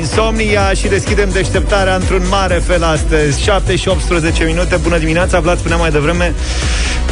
Insomnia și deschidem deșteptarea într-un mare fel astăzi. 7 și 18 minute, bună dimineața Vlad spunea mai devreme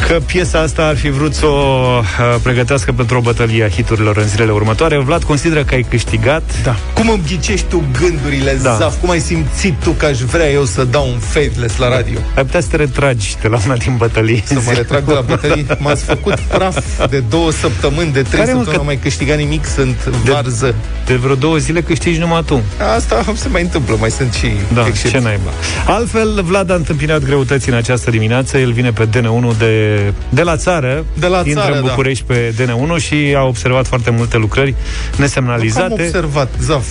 că piesa asta ar fi vrut să o uh, pregătească pentru o bătălie a hiturilor în zilele următoare Vlad consideră că ai câștigat Da. Cum îmi ghicești tu gândurile, Da. da. Zaf? Cum ai simțit tu că aș vrea eu să dau un fadeless la radio? Ai putea să te retragi de la una din bătălii Să mă retrag de la bătălie? M-ați făcut praf de două săptămâni, de trei Care, mă, săptămâni, că- nu am mai câștigat nimic, sunt varză. De vreo două zile câștigi numai tu Asta se mai întâmplă, mai sunt și Da, excepții. ce naiba. Altfel, Vlad a întâmpinat greutăți în această dimineață. El vine pe DN1 de, de la țară. De la intră țară, în da. București pe DN1 și a observat foarte multe lucrări Nu că am nesemnalizate. observat, Zaf,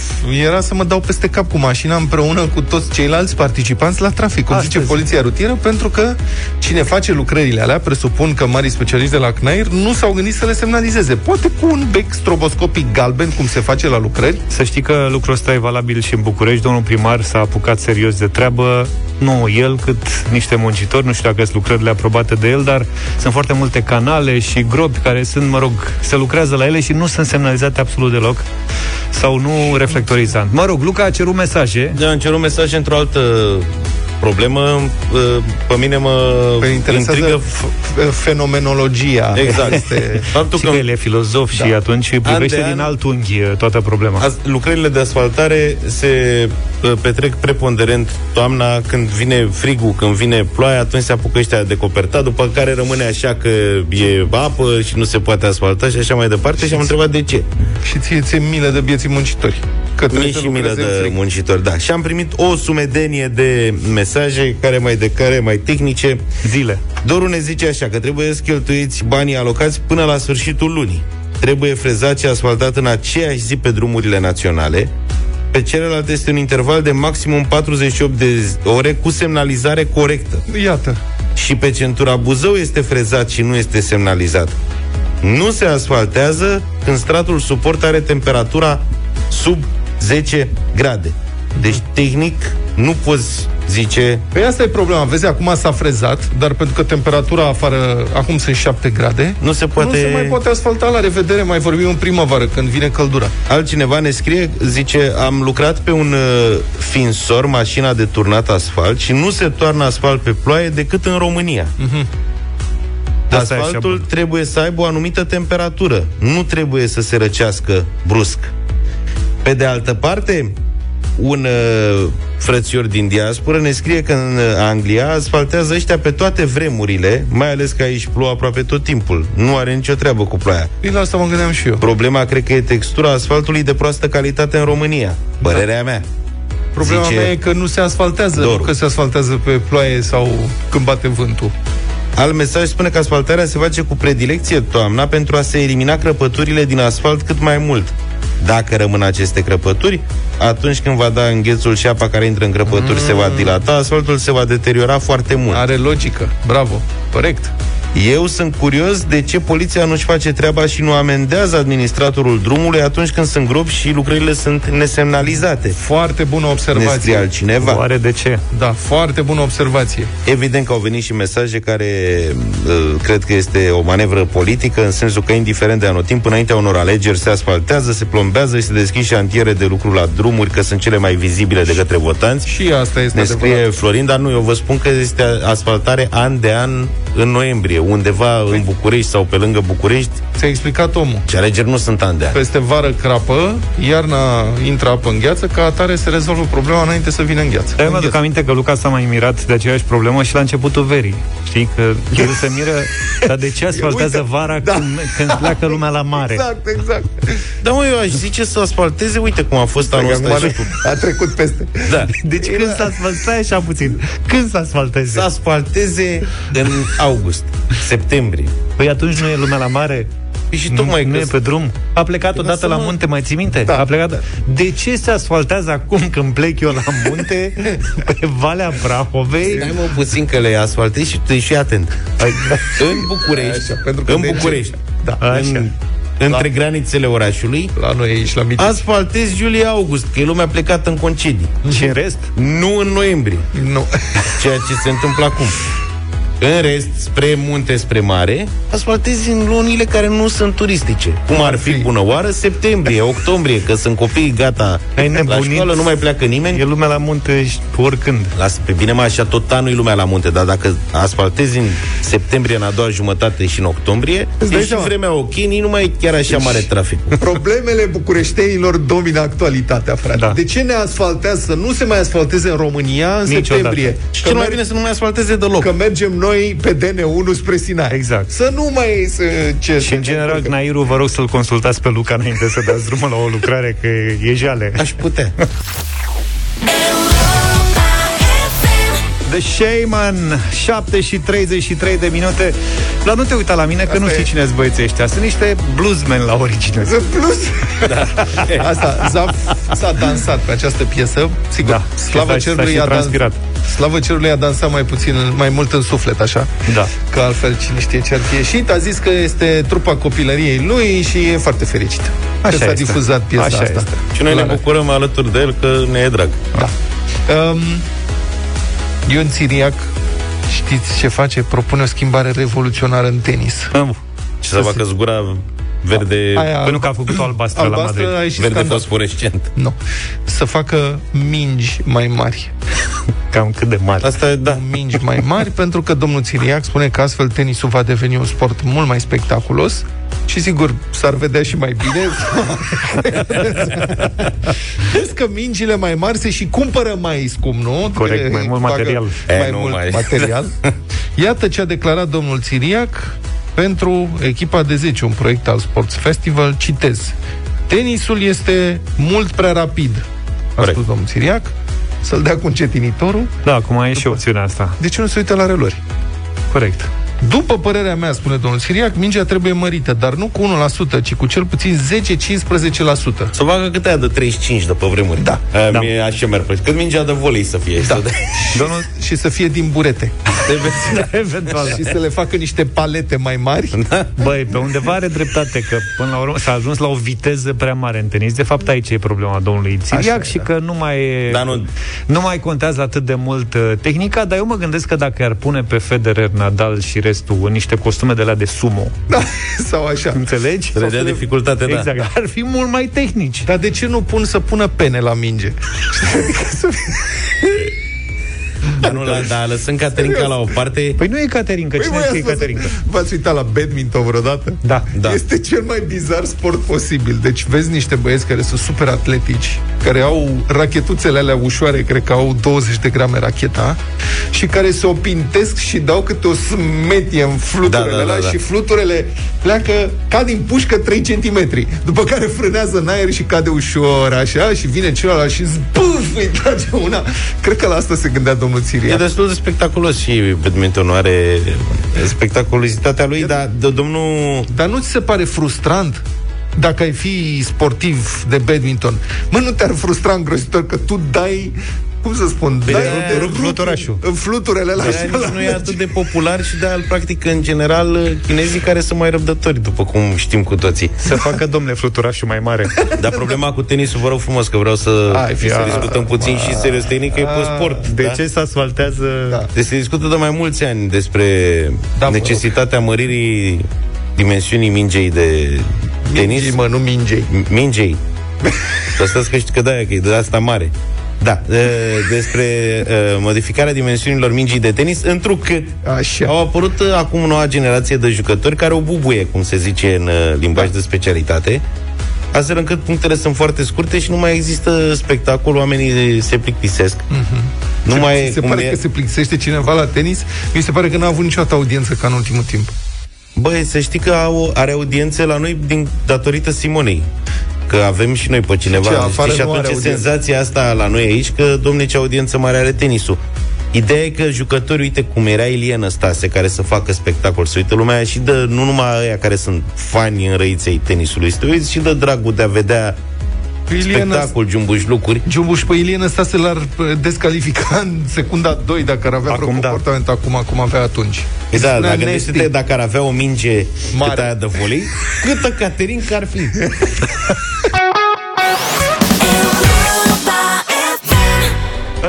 era să mă dau peste cap cu mașina împreună cu toți ceilalți participanți la trafic, cum Astăzi. zice poliția rutieră, pentru că cine face lucrările alea, presupun că mari specialiști de la CNAIR nu s-au gândit să le semnalizeze. Poate cu un bec stroboscopic galben, cum se face la lucrări, Să știi că lucrul ăsta e valabil și în București. Domnul primar s-a apucat serios de treabă. Nu el, cât niște muncitori. Nu știu dacă sunt lucrările aprobate de el, dar sunt foarte multe canale și gropi care sunt, mă rog, se lucrează la ele și nu sunt semnalizate absolut deloc sau nu reflectorizant. Mă rog, Luca a cerut mesaje. Da, am cerut mesaj într-o altă problemă. Uh, Pe mine mă pe interesează intrigă f- fenomenologia. Exact. Este... Și faptul că că el e filozof și Da. atunci îi privește An de din an- alt unghi uh, toată problema. Az- lucrările de asfaltare se uh, petrec preponderent toamna, când vine frigul, când vine ploaia, atunci se apucă ăștia de copertat, după care rămâne așa că e apă și nu se poate asfalta și așa mai departe și am întrebat de ce. și ție ți milă de bieții muncitori. Că trebuie Mie să și milă lucreze în de frig. muncitori, da. Și am primit o sumedenie de mesaje, care mai de care mai tehnice. Zile. Doru ne zice așa, că trebuie să cheltuiți banii alocați până la sfârșitul lunii. Trebuie frezat și asfaltat în aceeași zi pe drumurile naționale. Pe celelalte este un interval de maximum 48 de ore cu semnalizare corectă. Iată. Și pe centura Buzău este frezat și nu este semnalizat. Nu se asfaltează când stratul suport are temperatura sub 10 grade. Deci, tehnic, nu poți zice Păi asta e problema. Vezi, acum s-a frezat, dar pentru că temperatura afară acum sunt 7 grade, Nu se poate... nu se mai poate asfalta. La revedere, mai vorbim în primăvară, când vine căldura. Altcineva ne scrie, zice, am lucrat pe un uh, finsor, mașina de turnat asfalt și nu se toarnă asfalt pe ploaie decât în România. Asta e așa Asfaltul bun. trebuie să aibă o anumită temperatură. Nu trebuie să se răcească brusc. Pe de altă parte, un uh, frățior din diasporă ne scrie că în uh, Anglia asfaltează ăștia pe toate vremurile, mai ales că aici plouă aproape tot timpul. Nu are nicio treabă cu ploaia. Păi la asta mă gândeam și eu. Problema cred că e textura asfaltului de proastă calitate în România. Părerea mea. Problema Zice- mea e că nu se asfaltează, Doru. nu că se asfaltează pe ploaie sau când bate vântul. Alt mesaj spune că asfaltarea se face cu predilecție toamna pentru a se elimina crăpăturile din asfalt cât mai mult. Dacă rămân aceste crăpături, atunci când va da înghețul și apa care intră în crăpături se va dilata, asfaltul se va deteriora foarte mult. Are logică. Bravo. Corect. Eu sunt curios de ce poliția nu-și face treaba și nu amendează administratorul drumului atunci când sunt gropi și lucrările sunt nesemnalizate. Foarte bună Ne scrie observație. altcineva. Oare de ce? Da, foarte bună observație. Evident că au venit și mesaje care uh, cred că este o manevră politică, în sensul că, indiferent de anotimp, înaintea unor alegeri se asfaltează, se plombează și se deschid șantiere de lucru la drumuri, că sunt cele mai vizibile de către votanți. Și asta este Ne scrie adevărat. Florin, dar nu, eu vă spun că este asfaltare an de an în noiembrie, undeva în București sau pe lângă București, Ți-a explicat omul. și alegeri nu sunt an de an. Peste vară crapă, iarna intră apă în gheață, ca atare se rezolvă problema înainte să vină în gheață. Dar eu În mă aduc gheață. aminte că Luca s-a mai mirat de aceeași problemă și la începutul verii. Știi? Că el se miră, dar de ce asfaltează Uite, vara da. când, când pleacă lumea la mare? Exact, exact. Da, mă, eu aș zice să asfalteze, uite cum a fost anul ăsta Acum și cu... a trecut peste. Da. Deci când s-a asfaltat, stai așa puțin, când s-a asfalteze? Să asfalteze în august, septembrie. Păi atunci nu e lumea la mare? Păi și tocmai nu, că nu e pe drum. A plecat odată lasă-mă. la munte, mai ții minte? Da. A plecat. De ce se asfaltează acum când plec eu la munte pe Valea Prahovei? Stai mă puțin că le asfaltezi și tu ești atent. în București, Așa, pentru că în de ce? București, Da. Așa. în, între granițele orașului, La noi aici, la mici. asfaltezi iulie-august, că e lumea plecată în concedii. Și în rest? Nu în noiembrie, Nu. ceea ce se întâmplă acum. În rest, spre munte, spre mare, asfaltezi în lunile care nu sunt turistice. Cum ar fi bună oară, septembrie, octombrie, că sunt copii gata Ai la nebunit? școală, nu mai pleacă nimeni. E lumea la munte și oricând. Lasă, pe bine mai așa, tot anul e lumea la munte, dar dacă asfaltezi în septembrie, în a doua jumătate și în octombrie, Îți dai e și seama. vremea ok, nici nu mai e chiar așa mare trafic. Problemele bucureștenilor domină actualitatea, frate. Da. De ce ne asfaltează să nu se mai asfalteze în România în Niciodată. septembrie? Și Că cel mai merg- bine să nu mai asfalteze deloc. Că mergem noi pe DN1 spre Sinai. Exact. Să nu mai să, ce, Și în general, Gnairu, vă rog să-l consultați pe Luca înainte să dați drumul la o lucrare, că e jale. Aș putea. The Shaman 7 și 33 de minute Dar nu te uita la mine că Asta nu știi e. cine sunt băieții ăștia Sunt niște bluesmen la origine În plus, da. asta, Zaf s-a dansat pe această piesă. Sigur, Da, slavă și s-a- cerului s-a și a transpirat. Slavă cerului a dansat mai puțin, mai mult în suflet, așa. Da. Că altfel cine știe ce ar fi ieșit. A zis că este trupa copilăriei lui și e foarte fericit. Așa că s-a este. difuzat piesa Așa asta. este. Și noi ne La- bucurăm alături de el că ne e drag. Da. Um, Ion Țiriac, știți ce face? Propune o schimbare revoluționară în tenis. Ce să facă zgura verde, Aia- Păi nu că a făcut-o albastră, la Albastră Madrid a ieșit verde scandal. fosforescent. Nu. Să facă mingi mai mari. Cam cât de mare Asta e, da. mingi mai mari, pentru că domnul Țiriac spune că astfel tenisul va deveni un sport mult mai spectaculos și sigur s-ar vedea și mai bine. Vezi că mingile mai mari se și cumpără mai scump, nu? Corect, Că mai mult bagă material. Mai E, nu mult mai- material. Iată ce a declarat domnul Țiriac pentru echipa de 10, un proiect al Sports Festival. Citez. Tenisul este mult prea rapid, a Corect. spus domnul Țiriac, să-l dea cu încetinitorul. Da, acum e și opțiunea asta De ce nu se uită la relori? Corect După părerea mea, spune domnul Siriac, mingea trebuie mărită, dar nu cu 1%, ci cu cel puțin 10-15%. Să facă cât aia de 35 de pe vremuri. Da. Aia Da. Mie așa mi-ar plăcea. Cât mingea de volei să fie. Da. Să de- Domnul, și să fie din burete. Eventual și să le facă niște palete mai mari. Băi, pe undeva are dreptate Că până la urmă s-a ajuns la o viteză prea mare în tenis De fapt aici e problema domnului Țiriac Așa e, Și da. că nu mai e, Dar nu- nu mai contează atât de mult uh, tehnica Dar eu mă gândesc că dacă ar pune pe Federer, Nadal și restul În niște costume de la de sumo Da, sau așa. Înțelegi? Să le dea dificultate, da. Exact, ar fi mult mai tehnici Dar de ce nu pun să pună pene la minge? Dar nu, la, da, lăsând Caterinca la o parte, Păi nu e Caterinca, cine voi păi, că e ați văzut- Caterinca? V-ați uitat la badminton vreodată? Da, Da. Este cel mai bizar sport posibil. Deci vezi niște băieți care sunt super atletici, care au rachetuțele alea ușoare, cred că au 20 de grame racheta, și care se opintesc și dau câte o smetie în fluturele Da, da, da, alea da. și fluturele pleacă ca din pușcă 3 cm. După care frânează în aer și cade ușor, așa, și vine celălalt și zbuf, îi trage una. Cred că la asta se gândea domnul e Țiria. destul de spectaculos și badmintonul are spectaculozitatea lui, dar de, domnul... Dar nu ți se pare frustrant dacă ai fi sportiv de badminton? Mă, nu te-ar frustra îngrozitor că tu dai cum să spun, Bine, dai rup- rup fluturașul. în fluturele la Dar nici nu e atât de popular și de al practic în general chinezii care sunt mai răbdători, după cum știm cu toții. să facă domnule fluturașul mai mare Dar problema cu tenisul, vă rog frumos, că vreau să, Ai, fi- să discutăm puțin și serios tehnic, că e pe sport. De da? ce se asfaltează Da. Deci se discută de mai mulți ani despre Da, mă necesitatea măririi dimensiunii mingei de tenis. Mingii, mă, nu mingei. M- Mingei. Să stați că știi că da, că e de asta mare. Da, e, despre e, modificarea dimensiunilor mingii de tenis, întrucât Așa. au apărut e, acum noua generație de jucători care o bubuie, cum se zice în e, limbaj de specialitate, astfel încât punctele sunt foarte scurte și nu mai există spectacol, oamenii se plictisesc. Nu mai e se cum pare e... că se plictisește cineva la tenis. Mi se pare că n-a avut niciodată audiență ca în ultimul timp. Băi, să știi că au, are audiențe la noi din datorită Simonei. Că avem și noi pe cineva. Ce, afară Știi? Și nu are atunci e audiență. senzația asta la noi aici, că, domne, ce audiență mare are tenisul. Ideea e că jucătorii, uite cum era Ilie Năstase, care să facă spectacol, să uită lumea și de, nu numai aia care sunt fani în răiței tenisului, să te uiți și de dragul de a vedea spectacol, jumbușlucuri. Giumbuș pe Ilien ăsta se l-ar uh, descalifica în secunda 2 dacă ar avea Acum vreo da. comportament acum, cum avea atunci. Păi da, Spunea dar gândește-te Nesti. dacă ar avea o minge Mare. cât aia de volei, câtă Caterin că ar fi.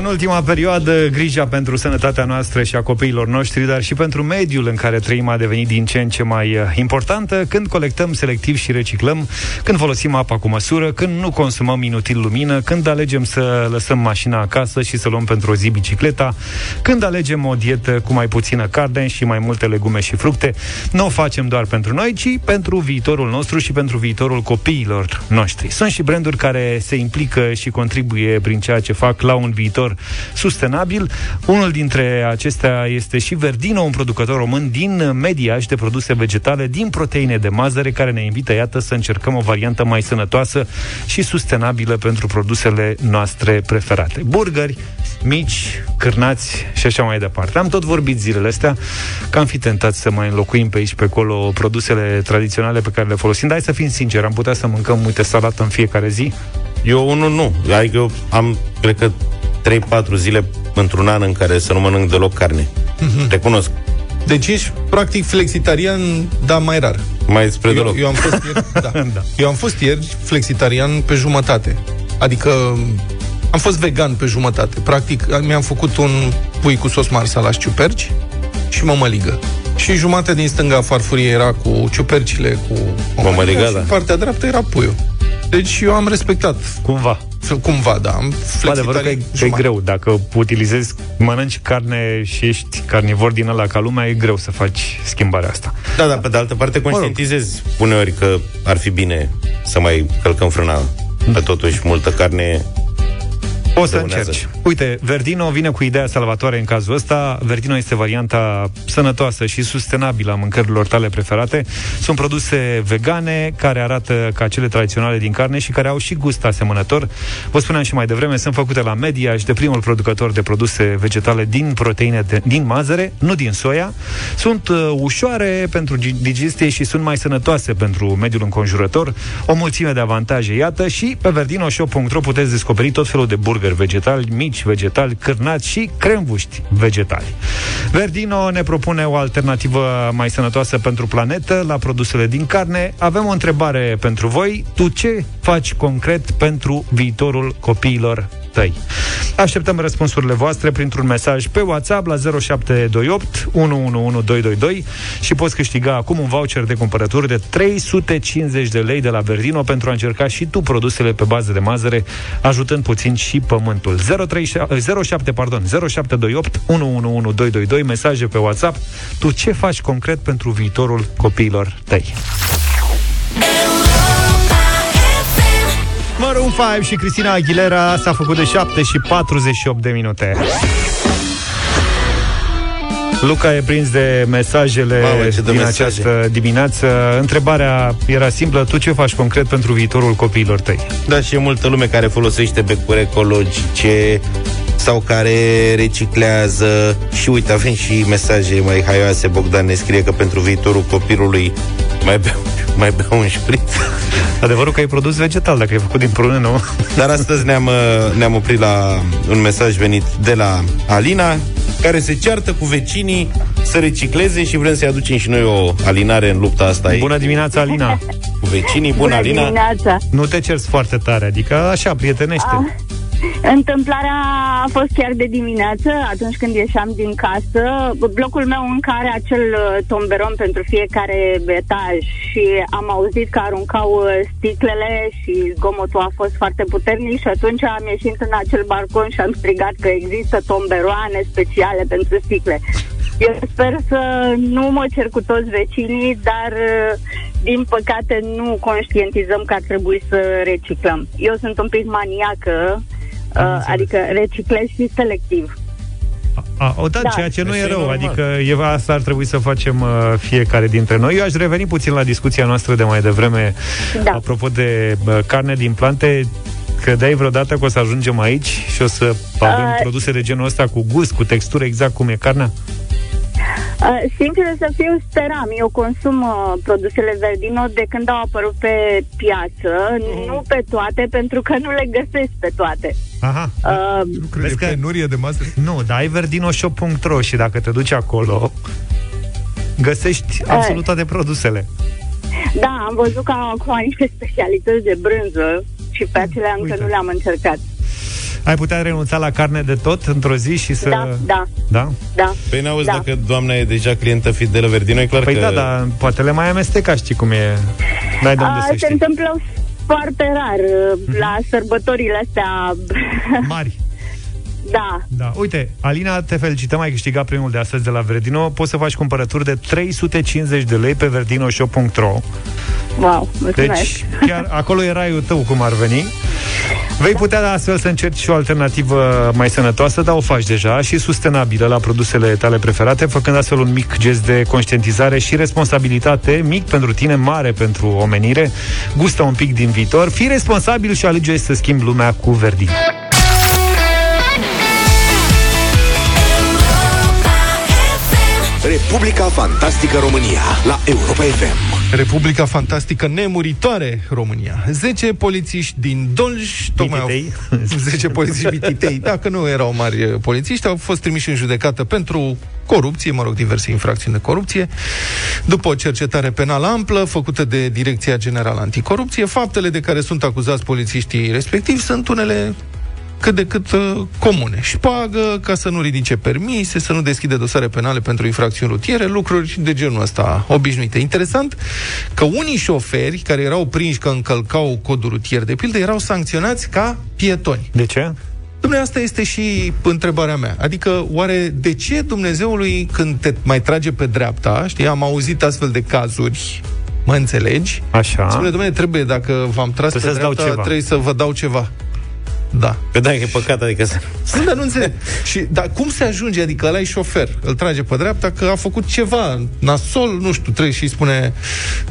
ultima perioadă, grija pentru sănătatea noastră și a copiilor noștri, dar și pentru mediul în care trăim a devenit din ce în ce mai uh, importantă când colectăm selectiv și reciclăm, când folosim apa cu măsură, când nu consumăm inutil lumină, când alegem să lăsăm mașina acasă și să luăm pentru o zi bicicleta, când alegem o dietă cu mai puțină carne și mai multe legume și fructe. Nu o facem doar pentru noi, ci pentru viitorul nostru și pentru viitorul copiilor noștri. Sunt și branduri care se implică și contribuie prin ceea ce fac la un viitor sustenabil. Unul dintre acestea este și Verdino, un producător român din Mediaș de produse vegetale din proteine de mazăre, care ne invită, iată, să încercăm o variantă mai sănătoasă și sustenabilă pentru produsele noastre preferate. Burgeri, mici, cârnați și așa mai departe. Am tot vorbit zilele astea că am fi tentat să mai înlocuim pe aici pe acolo produsele tradiționale pe care le folosim, dar hai să fim sinceri, am putea să mâncăm, uite, salată în fiecare zi? Eu unul nu. Adică eu am, cred că 3-4 zile într-un an în care să nu mănânc deloc carne. Mm-hmm. Recunosc. Deci ești practic flexitarian, dar mai rar. Mai spre eu, deloc. Eu am fost ieri, da. da. Eu am fost ieri flexitarian pe jumătate. Adică am fost vegan pe jumătate. Practic, mi-am făcut un pui cu sos marsala și șciuperci și mămăligă. Și jumătate din stânga farfurie era cu ciupercile, cu mămăligă, și da. partea dreaptă era puiul. Deci eu am respectat. Cumva. Cumva, da. Am Adevărul că e, e greu. Dacă utilizezi, mănânci carne și ești carnivor din ăla ca lumea, e greu să faci schimbarea asta. Da, dar pe de altă parte conștientizezi uneori că ar fi bine să mai călcăm frâna. Că totuși multă carne o să încerci. Uite, Verdino vine cu ideea salvatoare în cazul ăsta. Verdino este varianta sănătoasă și sustenabilă a mâncărilor tale preferate. Sunt produse vegane care arată ca cele tradiționale din carne și care au și gust asemănător. Vă spuneam și mai devreme, sunt făcute la Media și de primul producător de produse vegetale din proteine de, din mazăre, nu din soia. Sunt uh, ușoare pentru digestie și sunt mai sănătoase pentru mediul înconjurător. O mulțime de avantaje, iată, și pe verdinoshop.ro puteți descoperi tot felul de burgeri burgeri vegetali, mici vegetali, cârnați și cremvuști vegetali. Verdino ne propune o alternativă mai sănătoasă pentru planetă la produsele din carne. Avem o întrebare pentru voi. Tu ce faci concret pentru viitorul copiilor tăi. Așteptăm răspunsurile voastre printr-un mesaj pe WhatsApp la 0728 111222 și poți câștiga acum un voucher de cumpărături de 350 de lei de la Verdino pentru a încerca și tu produsele pe bază de mazăre, ajutând puțin și pământul. 07, pardon, 0728 111222 mesaje pe WhatsApp. Tu ce faci concret pentru viitorul copiilor tăi? Maroon 5 și Cristina Aguilera s-a făcut de 7 și 48 de minute. Luca e prins de mesajele Mamă, de din mesaje. această dimineață. Întrebarea era simplă. Tu ce faci concret pentru viitorul copiilor tăi? Da, și e multă lume care folosește becuri ecologice sau care reciclează. Și uite, avem și mesaje mai haioase. Bogdan ne scrie că pentru viitorul copilului mai beau, mai beau un șpriț. Adevărul că ai produs vegetal, dacă ai făcut din prune, nu? Dar astăzi ne-am, uh, ne-am oprit la un mesaj venit de la Alina, care se ceartă cu vecinii să recicleze și vrem să-i aducem și noi o alinare în lupta asta. Bună dimineața, Alina! Cu vecinii, bună, bună Alina! Dimineața. Nu te cerți foarte tare, adică așa, prietenește. Ah. Întâmplarea a fost chiar de dimineață, atunci când ieșeam din casă. Blocul meu încă are acel uh, tomberon pentru fiecare etaj și am auzit că aruncau uh, sticlele și zgomotul a fost foarte puternic și atunci am ieșit în acel balcon și am strigat că există tomberoane speciale pentru sticle. Eu sper să nu mă cer cu toți vecinii, dar uh, din păcate nu conștientizăm că ar trebui să reciclăm. Eu sunt un pic maniacă, Uh, adică reciclez și selectiv. A, o, da, da, ceea ce nu e rău, normal. adică e, asta ar trebui să facem uh, fiecare dintre noi. Eu aș reveni puțin la discuția noastră de mai devreme, da. apropo de uh, carne din plante. Credeai vreodată că o să ajungem aici și o să avem uh, produse de genul ăsta cu gust, cu textură exact cum e carnea? Uh, sincer să fiu, speram. Eu consum uh, produsele Verdino de când au apărut pe piață, mm. nu pe toate, pentru că nu le găsesc pe toate. Aha. Uh, nu crezi că penurie de masă? Nu, dar ai verdinoshop.ro și dacă te duci acolo, găsești uh. absolut toate produsele. Da, am văzut că acum niște specialități de brânză și pe acelea încă Uite. nu le-am încercat. Ai putea renunța la carne de tot într-o zi și să... Da, da. Da? Da. Păi n-auzi Da. dacă doamna e deja clientă fidelă Verdino, e clar Păi că... da, dar poate le mai amesteca, știi cum e. N-ai de unde A, să se știi. întâmplă foarte rar uh, la sărbătorile astea. Mari. da. Da. Uite, Alina, te felicităm, ai câștigat primul de astăzi de la Verdino. Poți să faci cumpărături de 350 de lei pe verdinoshop.ro Wow, mulțumesc. Deci, chiar acolo e raiul tău, cum ar veni. Vei putea astfel să încerci și o alternativă mai sănătoasă, dar o faci deja, și sustenabilă la produsele tale preferate, făcând astfel un mic gest de conștientizare și responsabilitate, mic pentru tine, mare pentru omenire. Gustă un pic din viitor, fii responsabil și alege să schimbi lumea cu Verdino. Republica Fantastică România la Europa FM. Republica Fantastică Nemuritoare România. 10 polițiști din Dolj, tocmai au... Bititei. 10 polițiști bititei, dacă nu erau mari eh, polițiști, au fost trimiși în judecată pentru corupție, mă rog, diverse infracțiuni de corupție. După o cercetare penală amplă, făcută de Direcția Generală Anticorupție, faptele de care sunt acuzați polițiștii respectivi sunt unele cât de cât uh, comune. Șpagă, ca să nu ridice permise, să nu deschide dosare penale pentru infracțiuni rutiere, lucruri de genul ăsta obișnuite. Interesant că unii șoferi care erau prinși că încălcau codul rutier, de pildă, erau sancționați ca pietoni. De ce? Dom'le, asta este și întrebarea mea. Adică, oare de ce Dumnezeului, când te mai trage pe dreapta, știi, am auzit astfel de cazuri, mă înțelegi? Așa. Spune, domnule, trebuie, dacă v-am tras Trebuie pe să-ți dau dreapta, ceva. trebuie să vă dau ceva. Da. Pe da, e păcat, adică să... Nu, dar nu înțeleg. Și, dar cum se ajunge? Adică ăla e șofer, îl trage pe dreapta că a făcut ceva nasol, nu știu, trebuie și îi spune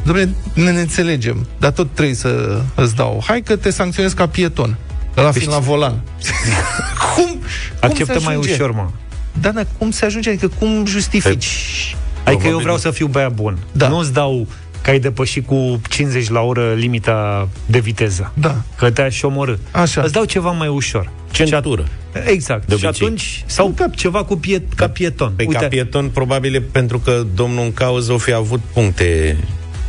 Dom'le, ne, ne înțelegem, dar tot trebuie să îți dau. Hai că te sancționez ca pieton. Ăla fiind la volan. cum, cum Acceptă se mai ajunge? ușor, mă. Da, dar cum se ajunge? Adică cum justifici? Adică eu Probabil vreau nu. să fiu băiat bun. Da. Nu îți dau că ai depășit cu 50 la oră limita de viteză. Da. Că te-aș și omorâ. Așa. Îți dau ceva mai ușor. Centură. Exact. De și obicei. atunci, sau ca ceva cu piet, ca pieton. Pe ca pieton, probabil e pentru că domnul în cauză o fi avut puncte,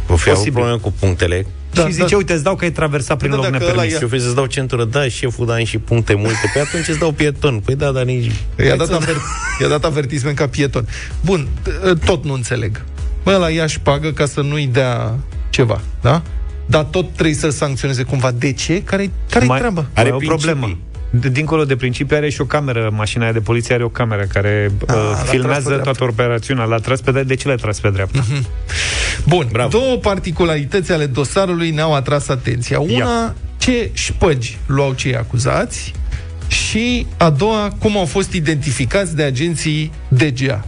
o fi avut Posibil. probleme cu punctele. Da, și zice, da. uite, îți dau că ai traversat prin Da, loc dacă ăla nepermis. ia- Și eu să-ți dau centură, da, șeful, da, am și puncte multe. Pe atunci îți dau pieton. Păi da, dar nici... I-a dat, aver... i-a dat avertisment ca pieton. Bun, t- tot nu înțeleg. Bă, la ia pagă ca să nu-i dea ceva, da? Dar tot trebuie să-l sancționeze cumva. De ce? Care-i, care-i mai, treaba? Are Are o principii. problemă. De- Dincolo de principiu are și o cameră, mașina aia de poliție are o cameră care uh, Ah, l-a tras pe filmează dreapta. toată operațiunea. L-a tras pe dreapta. De ce l-a tras pe dreapta? Bun, Bravo. două particularități ale dosarului ne-au atras atenția. Una, Ia. ce șpăgi luau cei acuzați și a doua, cum au fost identificați de agenții DGA.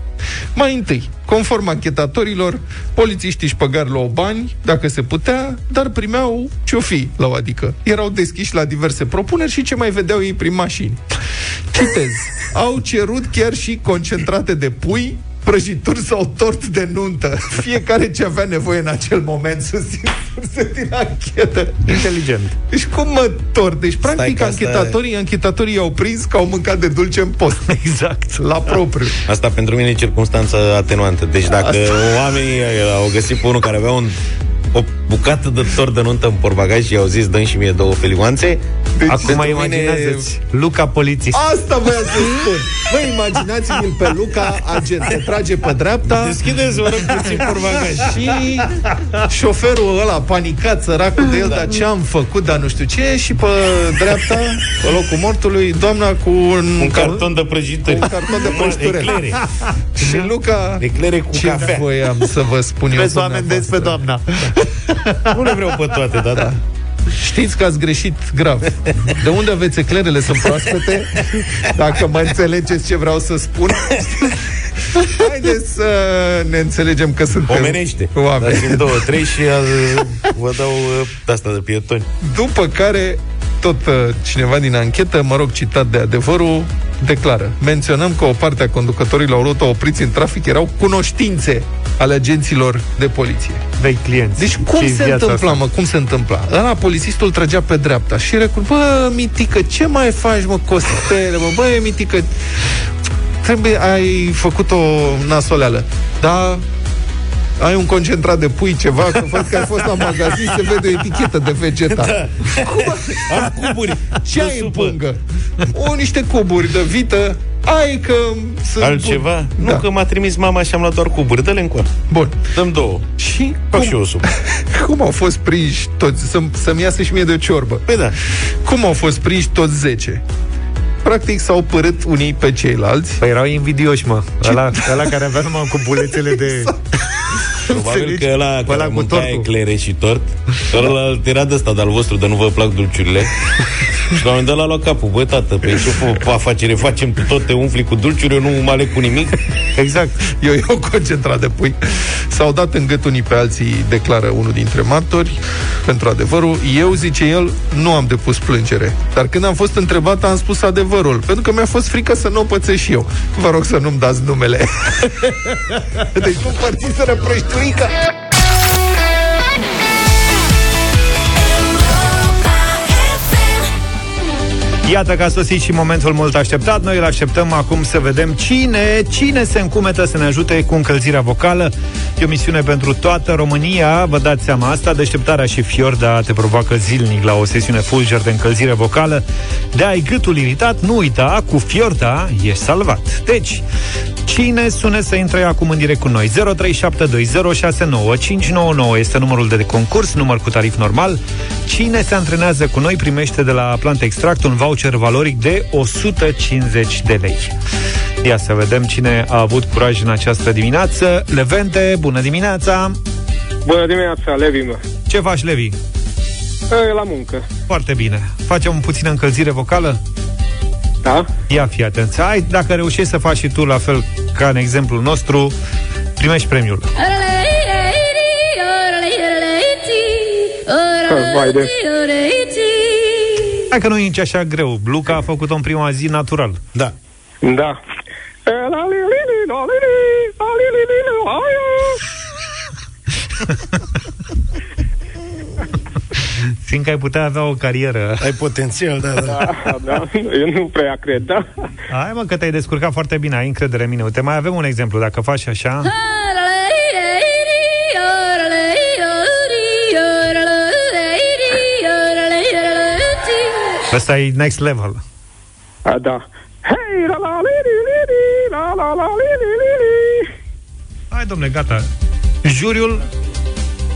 Mai întâi, conform anchetatorilor, polițiștii șpăgari luau bani, dacă se putea, dar primeau ce-o fi, la o adică. Erau deschiși la diverse propuneri și ce mai vedeau ei prin mașini. Citez. Au cerut chiar și concentrate de pui, prăjituri sau tort de nuntă. Fiecare ce avea nevoie în acel moment susțin surse din anchetă. Inteligent. Deci cum mă tort? Deci, practic, că asta- anchetatorii, anchetatorii au prins că au mâncat de dulce în post. Exact. La propriu. Asta pentru mine e circunstanță atenuantă. Deci dacă Asta- oamenii au găsit pe unul care avea un, o bucată de tort de nuntă în portbagaj și i-au zis, dă și mie două felioanțe, Deci, Acum pentru imaginează-ți Luca polițist. Asta voiam să spun. Vă imaginați-mi pe Luca, agent, se trage pe dreapta deschideți vă rog puțin portbagaj. și șoferul ăla panicat, săracul de el, dar ce am făcut, dar nu știu ce, și pe dreapta, pe locul mortului, doamna cu un, Un carton de prăjituri. un carton de prăjitură. Eclere. Și Luca, Eclere cu ce cafea. voiam să vă spun eu Vezi oameni des pe dumneavoastră. doamna. Nu le vreau pe toate, da, da. Știți că ați greșit grav. De unde aveți eclerele? Sunt proaspete? Dacă mă înțelegeți ce vreau să spun. Haideți să ne înțelegem că suntem Omenește. oameni. Dați-mi două, trei și uh, vă dau uh, asta de pietoni. După care, tot uh, cineva din anchetă, mă rog, citat de adevărul, declară. Menționăm că o parte a conducătorilor auto opriți în trafic erau cunoștințe ale agenților de poliție. Vei clienți. Deci cum Ce-i se viața întâmpla, asta? mă, cum se întâmpla? Ăla, polițistul trăgea pe dreapta și recunosc, bă, mitică, ce mai faci, mă, costele, mă, bă, mitică, trebuie, ai făcut o nasoleală. Da, ai un concentrat de pui, ceva, că văd că ai fost la magazin, se vede o etichetă de vegeta. Da. Am cuburi. Ce ai în pungă? O, niște cuburi de vită, ai că sunt Altceva? bun. Nu, Da. că m-a trimis mama și am luat doar cuburi. Dă-le încoa. Bun. Dăm două. Și Fac cum, și eu o supă. cum au fost prinși toți? Să, să-mi iasă și mie de o ciorbă. Păi da. Cum au fost prinși toți 10? Practic s-au părât unii pe ceilalți. Păi erau invidioși, mă. Ăla, ăla care avea numai cu bulețele de... Probabil Înțelegi? că ăla Ăla care cu mânca tortul. eclere și tort, ăla era de ăsta, de-al vostru, de nu vă plac dulciurile. și la un moment dat l-a luat capul. Bă, tată, pe ce fă- afacere facem? Tu tot te umfli cu dulciuri, eu nu mă aleg cu nimic. Exact. Eu iau concentrat de pui. S-au dat în gât unii pe alții, declară unul dintre martori, pentru adevărul. Eu, zice el, nu am depus plângere. Dar când am fost întrebat, am spus adevărul. Pentru că mi-a fost frică să nu o pățesc și eu. Vă rog să nu-mi dați numele. deci nu părțiseră prăjturică. Iată că a sosit și momentul mult așteptat. Noi îl așteptăm acum să vedem cine, cine se încumetă să ne ajute cu încălzirea vocală. E o misiune pentru toată România, vă dați seama asta. Deșteptarea și Fiorda te provoacă zilnic la o sesiune fulger de încălzire vocală. De ai gâtul iritat, nu uita, cu Fiorda ești salvat. Deci, cine sune să intre acum în direct cu noi? 0372069599 este numărul de concurs, număr cu tarif normal. Cine se antrenează cu noi primește de la Plant Extract un voucher valoric de 150 de lei. Ia să vedem cine a avut curaj în această dimineață. Levente, bună dimineața! Bună dimineața, Levi, mă. Ce faci, Levi? E la muncă. Foarte bine. Facem puțină încălzire vocală? Da? Ia fi atent. Hai, dacă reușești să faci și tu la fel ca în exemplul nostru, primești premiul. Vai de... Hai că nu e nici așa greu. Luca a făcut-o în prima zi natural. Da. Da. E la li li li la li li, la li li li li, aia. Fiindcă ai putea avea o carieră. Ai potențial, da, da. Da, da, eu nu prea cred, da? Hai mă că te-ai descurcat foarte bine, ai încredere în mine. Uite, mai avem un exemplu. Dacă faci așa... Ăsta e next level. A, da. Hei, la la li li li li, la la la li li li li. Hai, domne, gata. Juriul,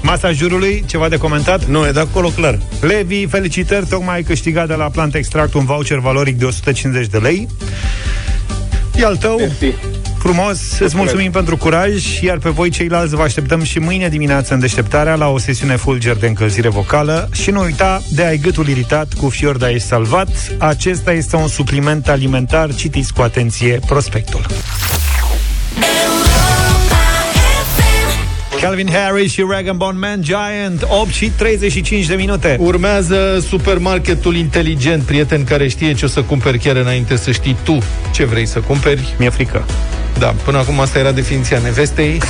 masa jurului, ceva de comentat? Nu, e de acolo clar. Levi, felicitări, tocmai ai câștigat de la Plant Extract un voucher valoric de 150 de lei. E al tău. Mersi. Frumos, îți mulțumim pentru curaj, iar pe voi ceilalți vă așteptăm și mâine dimineață în deșteptarea la o sesiune fulger de încălzire vocală și nu uita de ai gâtul iritat cu Fiorda ești salvat. Acesta este un supliment alimentar, citiți cu atenție prospectul. Calvin Harris și Rag Bone Man Giant 8 și 35 de minute Urmează supermarketul inteligent, prieten care știe ce o să cumperi chiar înainte să știi tu ce vrei să cumperi. Mi-e frică Da, până acum asta era definiția nevestei.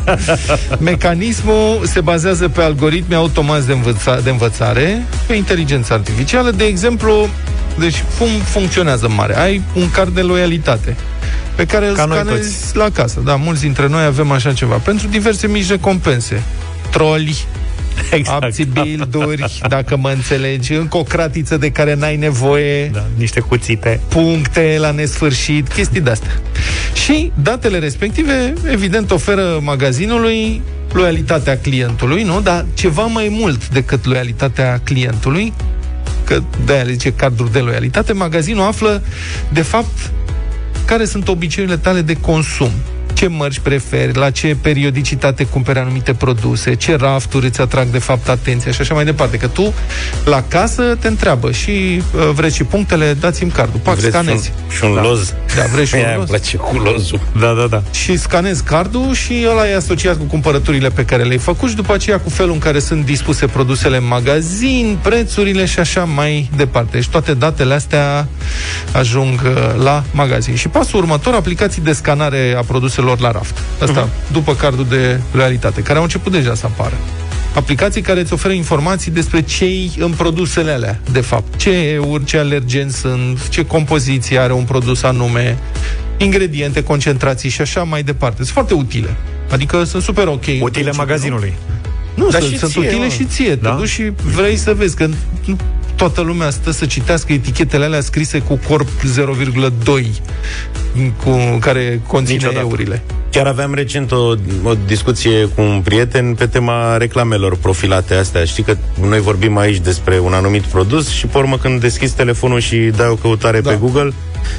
Mecanismul se bazează pe algoritmi automați de, învăța, de învățare, pe inteligență artificială. De exemplu, deci cum funcționează în mare? Ai un card de loialitate pe care îl Ca noi scanezi toți. la casă. Da, mulți dintre noi avem așa ceva. Pentru diverse mici recompense. Troli, exact. abțibilduri, dacă mă înțelegi, încă o cratiță de care n-ai nevoie, Da, niște cuțite puncte la nesfârșit, chestii de-astea. Și datele respective, evident, oferă magazinului loialitatea clientului, nu? Dar ceva mai mult decât loialitatea clientului, că de-aia le zice carduri de loialitate, magazinul află, de fapt, care sunt obiceiurile tale de consum. Ce mărci preferi, la ce periodicitate cumperi anumite produse, ce rafturi îți atrag de fapt atenția și așa mai departe. Că tu la casă te întreabă și uh, vreți și punctele, dați-mi cardul. Pac, Vreți scanezi. Și un, și un Da. loz? Da, vreți și un Aia îmi loz? place cu lozul. Da, da, da și scanezi cardul și ăla e asociat cu cumpărăturile pe care le-ai făcut și după aceea cu felul în care sunt dispuse produsele în magazin, prețurile și așa mai departe. Și toate datele astea ajung uh, la magazin. Și pasul următor, aplicații de scanare a produselor la raft. Asta, uh-huh. după cardul de realitate, care au început deja să apară. Aplicații care îți oferă informații despre ce în produsele alea, de fapt. Ce euri, ce alergeni sunt, ce compoziție are un produs anume, ingrediente, concentrații și așa mai departe. Sunt foarte utile. Adică sunt super ok. în Utile principiu, magazinului. Nu, Dar sunt, și sunt ție, utile mă. și ție. Da? Te duci și vrei să vezi că nu toată lumea stă să citească etichetele alea scrise cu corp 0,2 cu care conține Niciodată. eurile. Chiar aveam recent o, o discuție cu un prieten pe tema reclamelor profilate astea. Știi că noi vorbim aici despre un anumit produs și pe urmă când deschizi telefonul și dai o căutare Da. pe Google,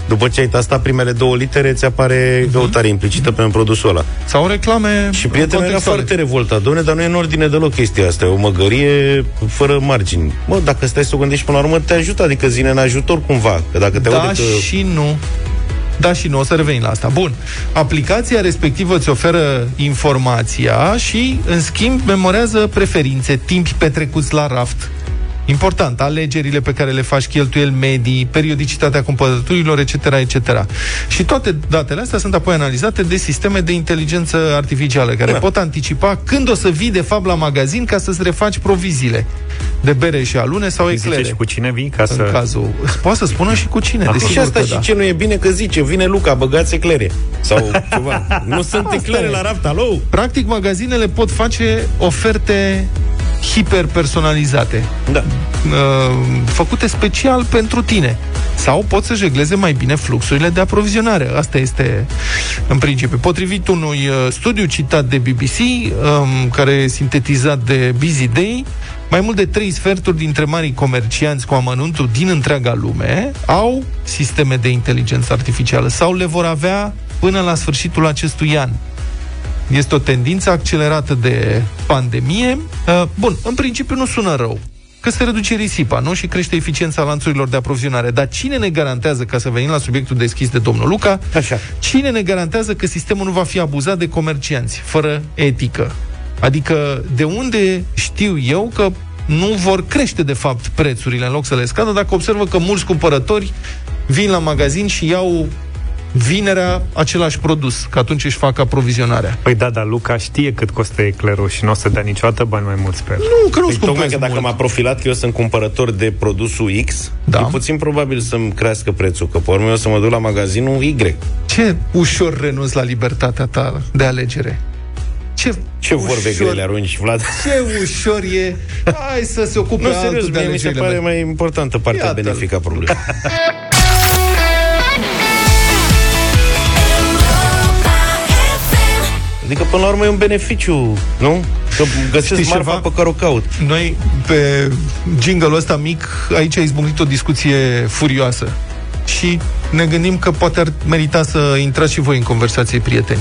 după ce ai tastat primele două litere, ți apare Mhm. căutare implicită pe produsul ăla. Sau reclame Și prietenul era contextuale. foarte revoltat. Dom'le, dar nu e în ordine deloc chestia asta. E o măgărie fără margini. Mă, dacă stai să o gândești până la urmă, te ajută. Adică zine în ajutor cumva. Că dacă te Da aude că... și nu. Da și nu, o să revenim la asta. Bun. Aplicația respectivă îți oferă informația și, în schimb, memorează preferințe, timpi petrecuți la raft. Important, alegerile pe care le faci, cheltuieli medii, periodicitatea cumpărăturilor, etc., etc. Și toate datele astea sunt apoi analizate de sisteme de inteligență artificială, care Da. pot anticipa când o să vii, de fapt, la magazin ca să-ți refaci proviziile de bere și alune sau Zice eclere. și cu cine vii ca În să... cazul... Poate să spună și cu cine, și desigur asta că și da. ce nu e bine că zice, vine Luca, băgați eclere. Sau ceva. nu sunt Asta eclere e. la raft, alo? Practic, magazinele pot face oferte hiperpersonalizate, Da. uh, făcute special pentru tine. Sau pot să jegleze mai bine fluxurile de aprovizionare. Asta este în principiu. Potrivit unui uh, studiu citat de BBC, um, care e sintetizat de Busy Day, mai mult de trei sferturi dintre marii comercianți cu amănuntul din întreaga lume au sisteme de inteligență artificială sau le vor avea până la sfârșitul acestui an. Este o tendință accelerată de pandemie. Uh, Bun, în principiu nu sună rău, că se reduce risipa, nu? Și crește eficiența lanțurilor de aprovizionare. Dar cine ne garantează, ca să venim la subiectul deschis de domnul Luca, Așa. cine ne garantează că sistemul nu va fi abuzat de comercianți, fără etică? Adică, de unde știu eu că nu vor crește, de fapt, prețurile în loc să le scadă, dacă observă că mulți cumpărători vin la magazin și iau vinerea același produs, că atunci își fac aprovizionarea. Păi da, dar Luca știe cât costă eclerul și nu o să dea niciodată bani mai mulți pe el. Nu, că nu Păi, tocmai scumpesc că dacă mult. m-a profilat că eu sunt cumpărător de produsul X, Da. e puțin probabil să-mi crească prețul, că pe urmă eu o să mă duc la magazinul Y. Ce ușor renunți la libertatea ta de alegere. Ce, Ce vorbe ușor, grele arunci, Vlad? Ce ușor e. Hai să se ocupe Nu, altul serios, de mie mi se alegerile pare mele. mai importantă partea Iată-l. benefică a problemei. Adică, până la urmă, e un beneficiu, nu? Că găsesc Știi marfa ceva? pe care o caut. Noi, pe jingle ăsta mic, aici ai izbucnit o discuție furioasă. Și ne gândim că poate ar merita să intrați și voi în conversație prieteni.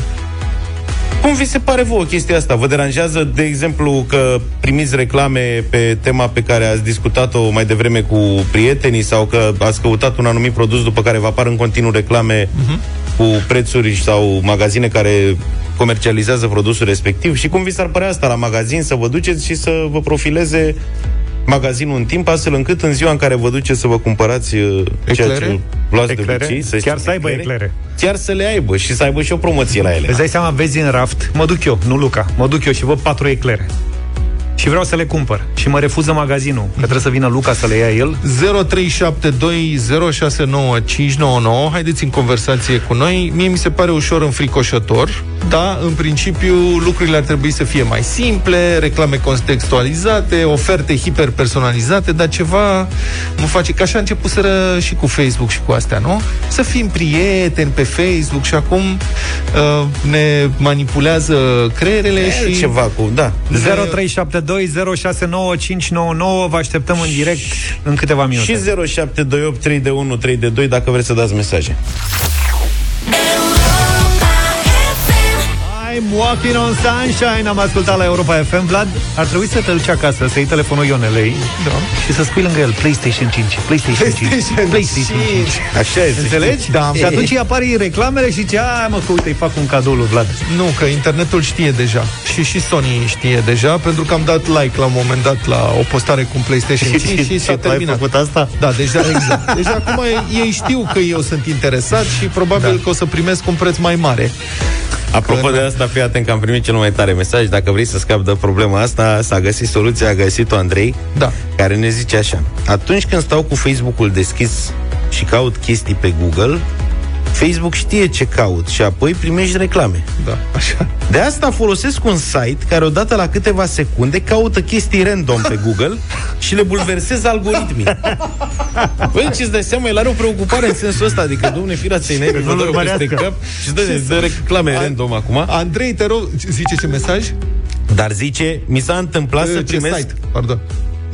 Cum vi se pare vouă chestia asta? Vă deranjează, de exemplu, că primiți reclame pe tema pe care ați discutat-o mai devreme cu prietenii sau că ați căutat un anumit produs după care vă apar în continuu reclame Mhm. cu prețuri sau magazine care comercializează produsul respectiv și cum vi s-ar părea asta la magazin să vă duceți și să vă profileze magazinul în timp, astfel încât în ziua în care vă duceți să vă cumpărați uh, ceea Eclere? ce luați de Eclere? obicei, să Chiar știți, să aibă eclere. Chiar să le aibă și să aibă și o promoție la ele. Îți dai seama, vezi în raft, mă duc eu, nu Luca, mă duc eu și văd patru eclere. Și vreau să le cumpăr. Și mă refuză magazinul, că trebuie să vină Luca să le ia el. 0372069599 Haideți în conversație cu noi Mie mi se pare ușor înfricoșător Da, în principiu lucrurile ar trebui să fie mai simple Reclame contextualizate Oferte hiperpersonalizate Dar ceva nu face Că așa a început să și cu Facebook și cu astea, nu? Să fim prieteni pe Facebook Și acum uh, ne manipulează creierele E și... ceva cu... Da. 0372069599 Vă așteptăm în direct în câteva minute. Și 0728 3 de 1 3 de 2 dacă vreți să dați mesaje. I'm walking on sunshine Am ascultat la Europa FM Vlad, ar trebui să te duci acasă Să iei telefonul Ionelei Da. Și să spui lângă el PlayStation 5 PlayStation 5 PlayStation PlayStation 5 Așa e. Înțelegi? Da. Și atunci îi apar reclamele și zice A, mă, că uite, îi fac un cadou lui Vlad Nu, că internetul știe deja Și și Sony știe deja Pentru că am dat like la un moment dat La o postare cu un PlayStation 5 Și, s-a tu ai terminat făcut asta? Da, deja exact Deci acum ei știu că eu sunt interesat Și probabil da. că o să primesc un preț mai mare Apropo de asta, fii atent că am primit cel mai tare mesaj. Dacă vrei să scapi de problema asta, s-a găsit soluția, a găsit-o Andrei, Da care ne zice așa. Atunci când stau cu Facebook-ul deschis și caut chestii pe Google, Facebook știe ce caut și apoi primești reclame. Da, așa. De asta folosesc un site care odată la câteva secunde caută chestii random pe Google și le bulversează algoritmii. Băi, ce-ți dai seama, el are o preocupare în sensul ăsta, adică, domne, firați-i naibii, vă dau eu peste cap și dă, dă reclame random acum. Andrei, te rog, zice ce mesaj? Dar zice, mi s-a întâmplat să ce primesc... site? Pardon.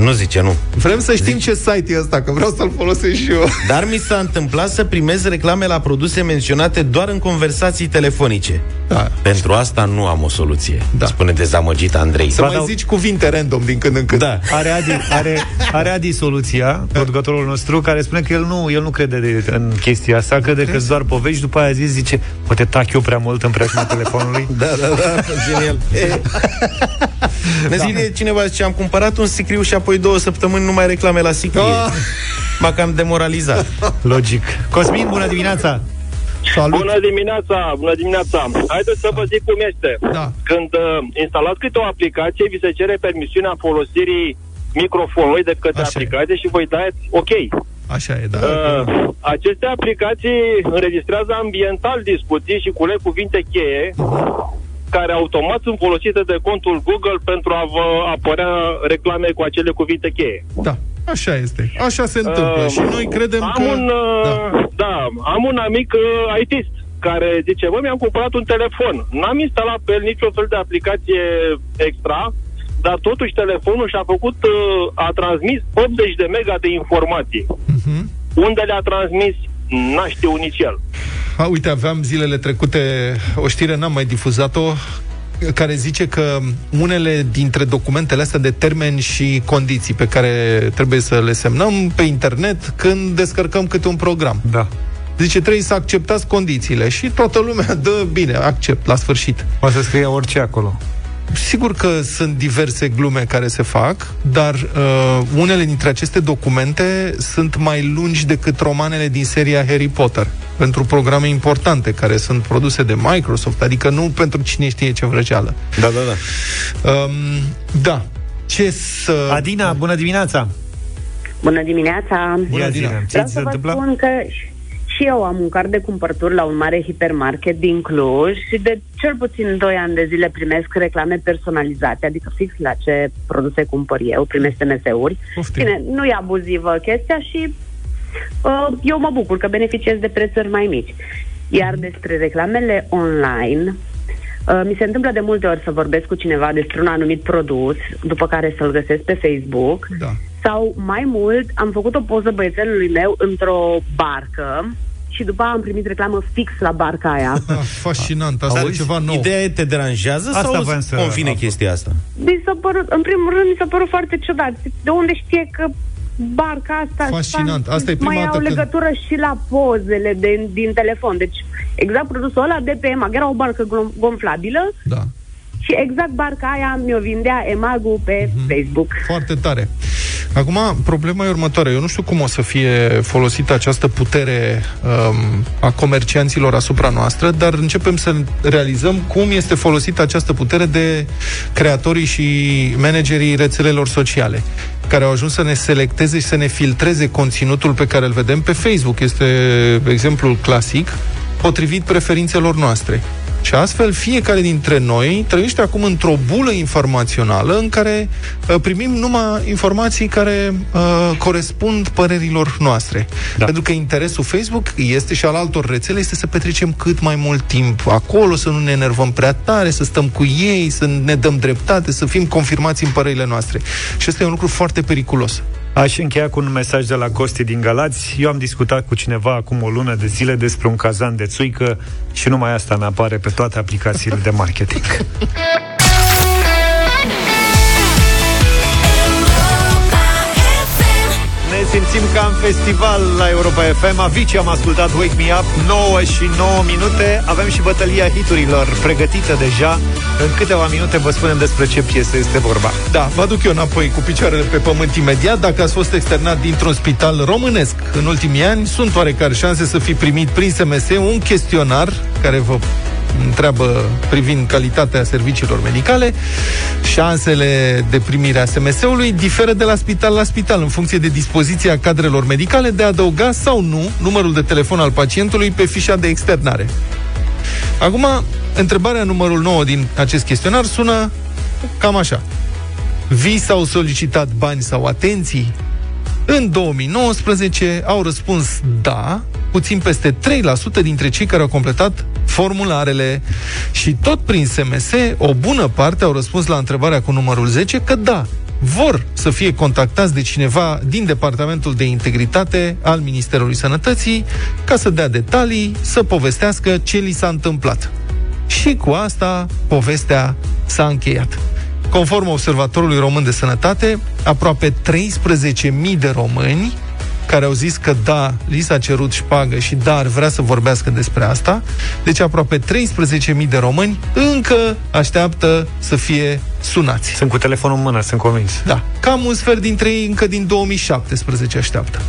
Nu zice, nu. Vrem să știm ce site e ăsta, că vreau să-l folosesc și eu. Dar mi s-a întâmplat să primez reclame la produse menționate doar în conversații telefonice. Da. Pentru asta nu am o soluție, Da. spune dezamăgit Andrei. Să Ba mai dau- zici cuvinte random din când în când. Da. Are Adi, are, are Adi soluția, producătorul nostru, care spune că el nu, el nu crede de, în chestia asta, crede că sunt doar povești, după aia zis, zice, poate tac eu prea mult în preajma telefonului. Da, da, da, genial. E. Ne scrie cineva, zice, am cumpărat un sicriu și apoi două săptămâni nu mai reclame la sicrie. Ah. M-a cam demoralizat. Logic. Cosmin, bună dimineața! Salut. Bună dimineața, bună dimineața. Haideți să vă zic cum este. Da. Când uh, instalați câte o aplicație, vi se cere permisiunea folosirii microfonului de către Așa e. aplicație și voi dați OK. Așa e, da. Uh, aceste aplicații înregistrează ambiental discuții și culeg cuvinte cheie care automat sunt folosite de contul Google pentru a vă apărea reclame cu acele cuvinte cheie. Da, așa este. Așa se întâmplă. Uh, și noi credem am că... Un, uh, Da. da. am un amic uh, ITist care zice, bă, mi-am cumpărat un telefon. N-am instalat pe el niciun fel de aplicație extra, dar totuși telefonul și-a făcut, uh, a transmis 80 de mega de informații. Mhm. Unde le-a transmis, n-a știut nici el. A, uite, aveam zilele trecute o știre, n-am mai difuzat-o, care zice că unele dintre documentele astea de termeni și condiții pe care trebuie să le semnăm pe internet când descărcăm câte un program. Da. Zice, trebuie să acceptați condițiile și toată lumea dă bine, accept, la sfârșit. Poate să scrie orice acolo. Sigur că sunt diverse glume care se fac, dar uh, unele dintre aceste documente sunt mai lungi decât romanele din seria Harry Potter, pentru programe importante care sunt produse de Microsoft, adică nu pentru cine știe ce vrăjeală. Da, da, da. Um, da. Ce să... Adina, bună dimineața! Bună dimineața! Bună, Ia Adina. zine, ce Vreau ți să se vă întâmplă? spun că și- și eu am un card de cumpărături la un mare hipermarket din Cluj și de cel puțin 2 ani de zile primesc reclame personalizate, adică fix la ce produse cumpăr eu, primesc SMS-uri. Poftim. Bine, nu e abuzivă chestia și uh, eu mă bucur că beneficiez de prețuri mai mici. Iar despre reclamele online, uh, mi se întâmplă de multe ori să vorbesc cu cineva despre un anumit produs, după care să-l găsesc pe Facebook Da. sau mai mult, am făcut o poză băiețelului meu într-o barcă și după aia am primit reclamă fix la barca aia. Ah, fascinant, asta e Auzi? ceva nou. Ideea e, te deranjează Asta sau voiam îți să convine aflu. chestia asta? Mi s-a părut, în primul rând, mi s-a părut foarte ciudat. De unde știe că barca asta Fascinant. Asta e prima mai dată au când- legătură și la pozele de, din telefon. Deci, exact produsul ăla de pe EMAG. Era o barcă glom- gonflabilă Da. și exact barca aia mi-o vindea EMAG-ul pe Mhm. Facebook. Foarte tare. Acum, problema e următoarea. Eu nu știu cum o să fie folosită această putere um, a comercianților asupra noastră, dar începem să realizăm cum este folosită această putere de creatorii și managerii rețelelor sociale, care au ajuns să ne selecteze și să ne filtreze conținutul pe care îl vedem pe Facebook. Este exemplul clasic, potrivit preferințelor noastre. Și astfel, fiecare dintre noi trăiește acum într-o bulă informațională în care uh, primim numai informații care uh, corespund părerilor noastre. Da. Da. Pentru că interesul Facebook este și al altor rețele este să petrecem cât mai mult timp acolo, să nu ne enervăm prea tare, să stăm cu ei, să ne dăm dreptate, să fim confirmați în părerile noastre. Și asta e un lucru foarte periculos. Aș încheia cu un mesaj de la Costi din Galați. Eu am discutat cu cineva acum o lună de zile despre un cazan de țuică și numai asta mi apare pe toate aplicațiile de marketing. simțim ca în festival la Europa FM. Avicii am ascultat Wake Me Up 9 și 9 minute. Avem și bătălia hiturilor pregătită deja. În câteva minute vă spunem despre ce piesă este vorba. Da, vă duc eu înapoi cu picioarele pe pământ imediat. Dacă ați fost externat dintr-un spital românesc în ultimii ani, sunt oarecare șanse să fi primit prin SMS un chestionar care vă întreabă privind calitatea serviciilor medicale. Șansele de primire a SMS-ului diferă de la spital la spital în funcție de dispoziția cadrelor medicale de a adăuga sau nu numărul de telefon al pacientului pe fișa de externare. Acum, întrebarea numărul 9 din acest chestionar sună cam așa. Vi s-au solicitat bani sau atenții? În 2019 au răspuns da, puțin peste 3% dintre cei care au completat formularele și tot prin SMS, o bună parte au răspuns la întrebarea cu numărul 10 că da, vor să fie contactați de cineva din Departamentul de Integritate al Ministerului Sănătății ca să dea detalii, să povestească ce li s-a întâmplat. Și cu asta povestea s-a încheiat. Conform Observatorului Român de Sănătate, aproape 13.000 de români care au zis că da, li s-a cerut șpagă și da, ar vrea să vorbească despre asta. Deci aproape 13.000 de români încă așteaptă să fie sunați. Sunt cu telefonul în mână, sunt convins. Da, cam un sfert dintre ei încă din 2017 așteaptă.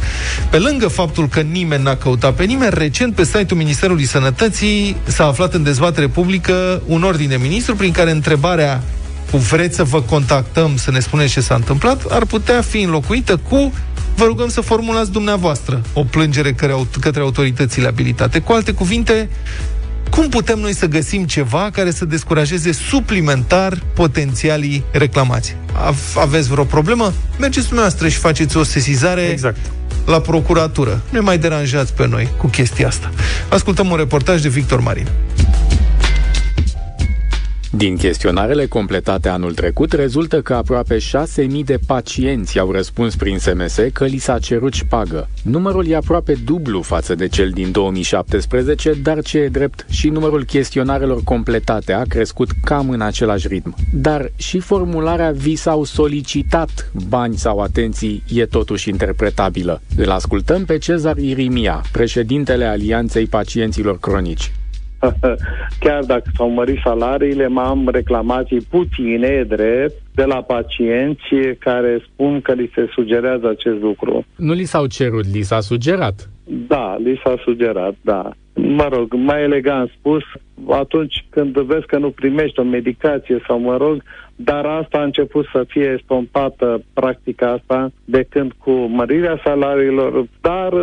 Pe lângă faptul că nimeni n-a căutat pe nimeni, recent pe site-ul Ministerului Sănătății s-a aflat în dezbatere publică un ordine ministru prin care întrebarea cu vreți să vă contactăm să ne spuneți ce s-a întâmplat, ar putea fi înlocuită cu vă rugăm să formulați dumneavoastră o plângere către autoritățile abilitate. Cu alte cuvinte, cum putem noi să găsim ceva care să descurajeze suplimentar potențialii reclamați? Aveți vreo problemă? Mergeți dumneavoastră și faceți o sesizare exact. la procuratură. Nu mai deranjați pe noi cu chestia asta. Ascultăm un reportaj de Victor Marin. Din chestionarele completate anul trecut, rezultă că aproape 6.000 de pacienți au răspuns prin SMS că li s-a cerut șpagă. Numărul e aproape dublu față de cel din 2017, dar ce e drept, și numărul chestionarelor completate a crescut cam în același ritm. Dar și formularea vi s-au solicitat bani sau atenții e totuși interpretabilă. Îl ascultăm pe Cezar Irimia, președintele Alianței Pacienților Cronici. chiar dacă s-au mărit salariile, m-am reclamații puține, drept, de la pacienți care spun că li se sugerează acest lucru. Nu li s-au cerut, li s-a sugerat. Da, li s-a sugerat, da. Mă rog, mai elegant spus, atunci când vezi că nu primești o medicație sau mă rog, dar asta a început să fie stompată practica asta de când cu mărirea salariilor, dar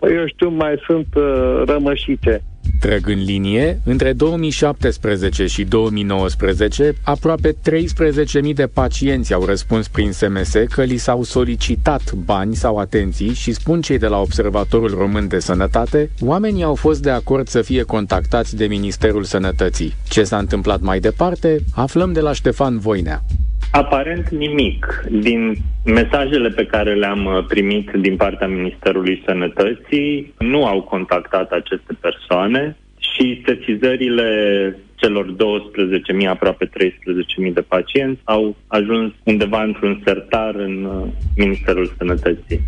eu știu, mai sunt uh, rămășițe. Trăg în linie, între 2017 și 2019, aproape 13.000 de pacienți au răspuns prin SMS că li s-au solicitat bani sau atenții și spun cei de la Observatorul Român de Sănătate, oamenii au fost de acord să fie contactați de Ministerul Sănătății. Ce s-a întâmplat mai departe, aflăm de la Ștefan Voinea. Aparent nimic. Din mesajele pe care le-am uh, primit din partea Ministerului Sănătății, nu au contactat aceste persoane și sesizările celor 12.000, aproape 13.000 de pacienți au ajuns undeva într-un sertar în uh, Ministerul Sănătății.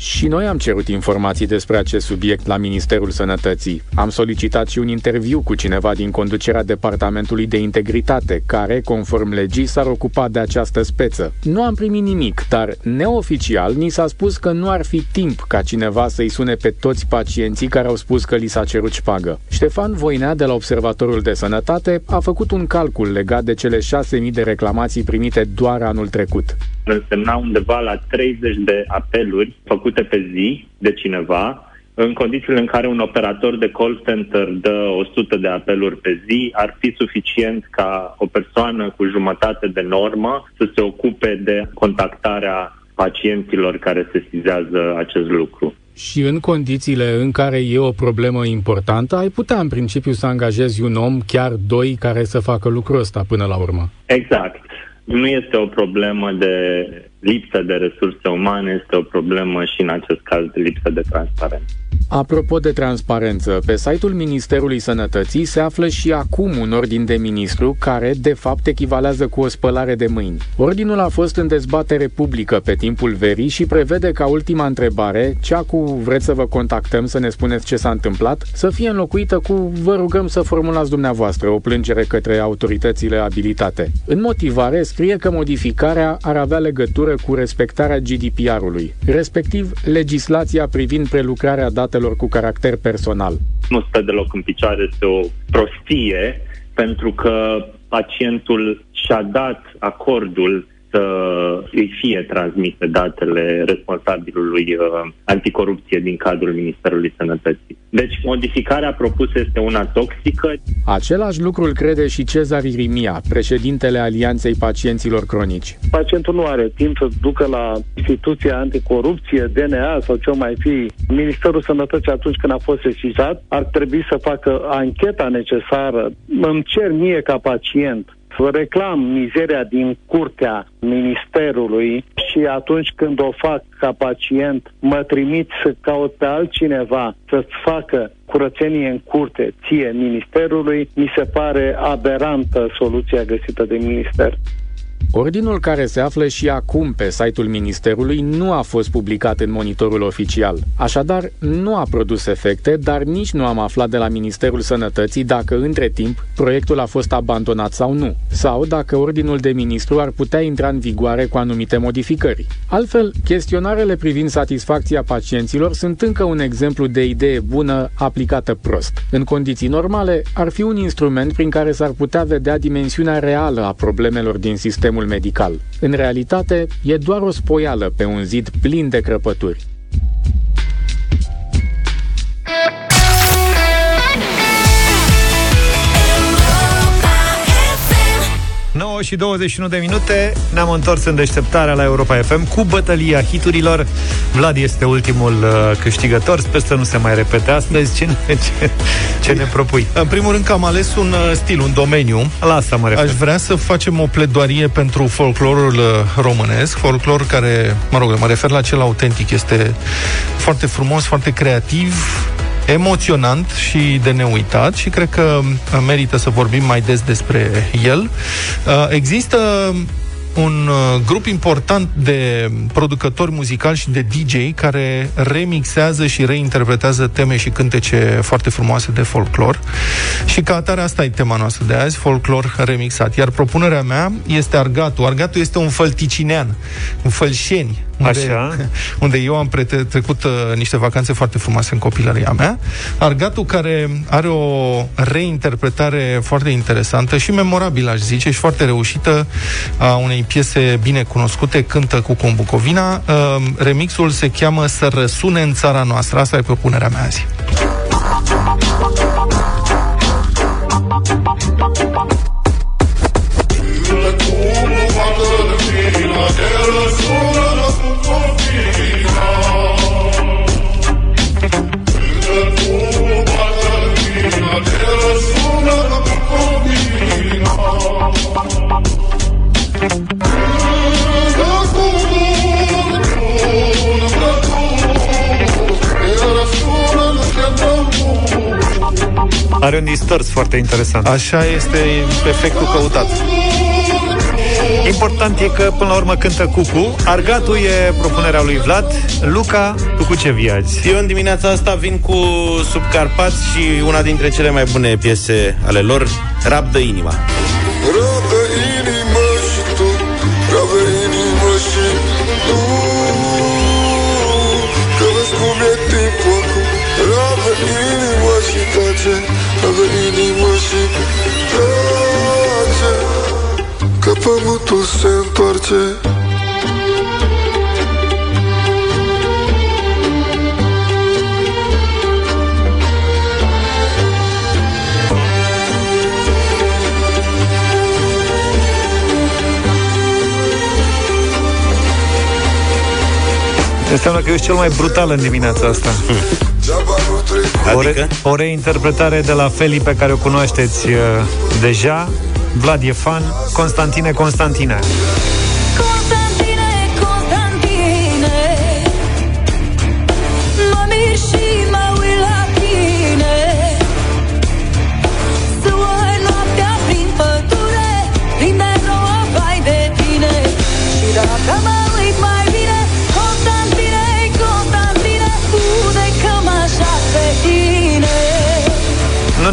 Și noi am cerut informații despre acest subiect la Ministerul Sănătății. Am solicitat și un interviu cu cineva din conducerea Departamentului de Integritate, care, conform legii, s-ar ocupa de această speță. Nu am primit nimic, dar neoficial ni s-a spus că nu ar fi timp ca cineva să-i sune pe toți pacienții care au spus că li s-a cerut șpagă. Ștefan Voinea de la Observatorul de Sănătate a făcut un calcul legat de cele 6.000 de reclamații primite doar anul trecut însemna undeva la 30 de apeluri făcute pe zi de cineva, în condițiile în care un operator de call center dă 100 de apeluri pe zi, ar fi suficient ca o persoană cu jumătate de normă să se ocupe de contactarea pacienților care se sizează acest lucru. Și în condițiile în care e o problemă importantă, ai putea în principiu să angajezi un om, chiar doi, care să facă lucrul ăsta până la urmă. Exact nu este o problemă de lipsă de resurse umane, este o problemă și în acest caz de lipsă de transparență. Apropo de transparență, pe site-ul Ministerului Sănătății se află și acum un ordin de ministru care, de fapt, echivalează cu o spălare de mâini. Ordinul a fost în dezbatere publică pe timpul verii și prevede ca ultima întrebare, cea cu vreți să vă contactăm să ne spuneți ce s-a întâmplat, să fie înlocuită cu vă rugăm să formulați dumneavoastră o plângere către autoritățile abilitate. În motivare scrie că modificarea ar avea legătură cu respectarea GDPR-ului, respectiv legislația privind prelucrarea datelor datelor cu caracter personal. Nu stă deloc în picioare, este o prostie, pentru că pacientul și-a dat acordul să îi fie transmise datele responsabilului uh, anticorupție din cadrul Ministerului Sănătății. Deci, modificarea propusă este una toxică. Același lucru îl crede și Cezar Irimia, președintele Alianței Pacienților Cronici. Pacientul nu are timp să ducă la instituția anticorupție, DNA sau ce mai fi. Ministerul Sănătății atunci când a fost sesizat ar trebui să facă ancheta necesară. Îmi cer mie ca pacient reclam mizeria din curtea ministerului și atunci când o fac ca pacient, mă trimit să caut pe altcineva să-ți facă curățenie în curte, ție, ministerului, mi se pare aberantă soluția găsită de minister. Ordinul care se află și acum pe site-ul Ministerului nu a fost publicat în monitorul oficial. Așadar, nu a produs efecte, dar nici nu am aflat de la Ministerul Sănătății dacă între timp proiectul a fost abandonat sau nu, sau dacă ordinul de ministru ar putea intra în vigoare cu anumite modificări. Altfel, chestionarele privind satisfacția pacienților sunt încă un exemplu de idee bună aplicată prost. În condiții normale, ar fi un instrument prin care s-ar putea vedea dimensiunea reală a problemelor din sistemul sistemul medical. În realitate, e doar o spoială pe un zid plin de crăpături. 9 și 21 de minute. Ne-am întors în deșteptarea la Europa FM Cu bătălia hiturilor. Vlad este ultimul uh, câștigător. Sper să nu se mai repete astăzi. Ce, ce, ce ne propui? În primul rând că am ales un uh, stil, un domeniu. La asta mă refer Aș vrea să facem o pledoarie pentru folclorul uh, românesc. Folclor care, mă rog, mă refer la cel autentic. Este foarte frumos, foarte creativ emoționant și de neuitat și cred că uh, merită să vorbim mai des despre el. Uh, există un uh, grup important de producători muzicali și de DJ care remixează și reinterpretează teme și cântece foarte frumoase de folclor. Și ca atare asta e tema noastră de azi, folclor remixat. Iar propunerea mea este Argatul. Argatul este un fălticinean, un fălșeni, unde, Așa. unde eu am prete- trecut uh, niște vacanțe foarte frumoase în copilăria mea. Argatul care are o reinterpretare foarte interesantă și memorabilă, aș zice, și foarte reușită a unei piese bine cunoscute, Cântă cu Combucovina. Uh, remixul se cheamă Să răsune în țara noastră. Asta e propunerea mea azi. Are un distors foarte interesant. Așa este efectul căutat. Important e că, până la urmă, cântă Cucu. Argatul e propunerea lui Vlad. Luca, tu cu ce vii azi? Eu în dimineața asta vin cu Subcarpați și una dintre cele mai bune piese ale lor, Rabdă inima. Rabdă pământul se întoarce Înseamnă că ești cel mai brutal în dimineața asta. O, Adică? re- o reinterpretare de la Feli pe care o cunoașteți uh, deja. Vlad e fan. Constantine Constantine. Constantine,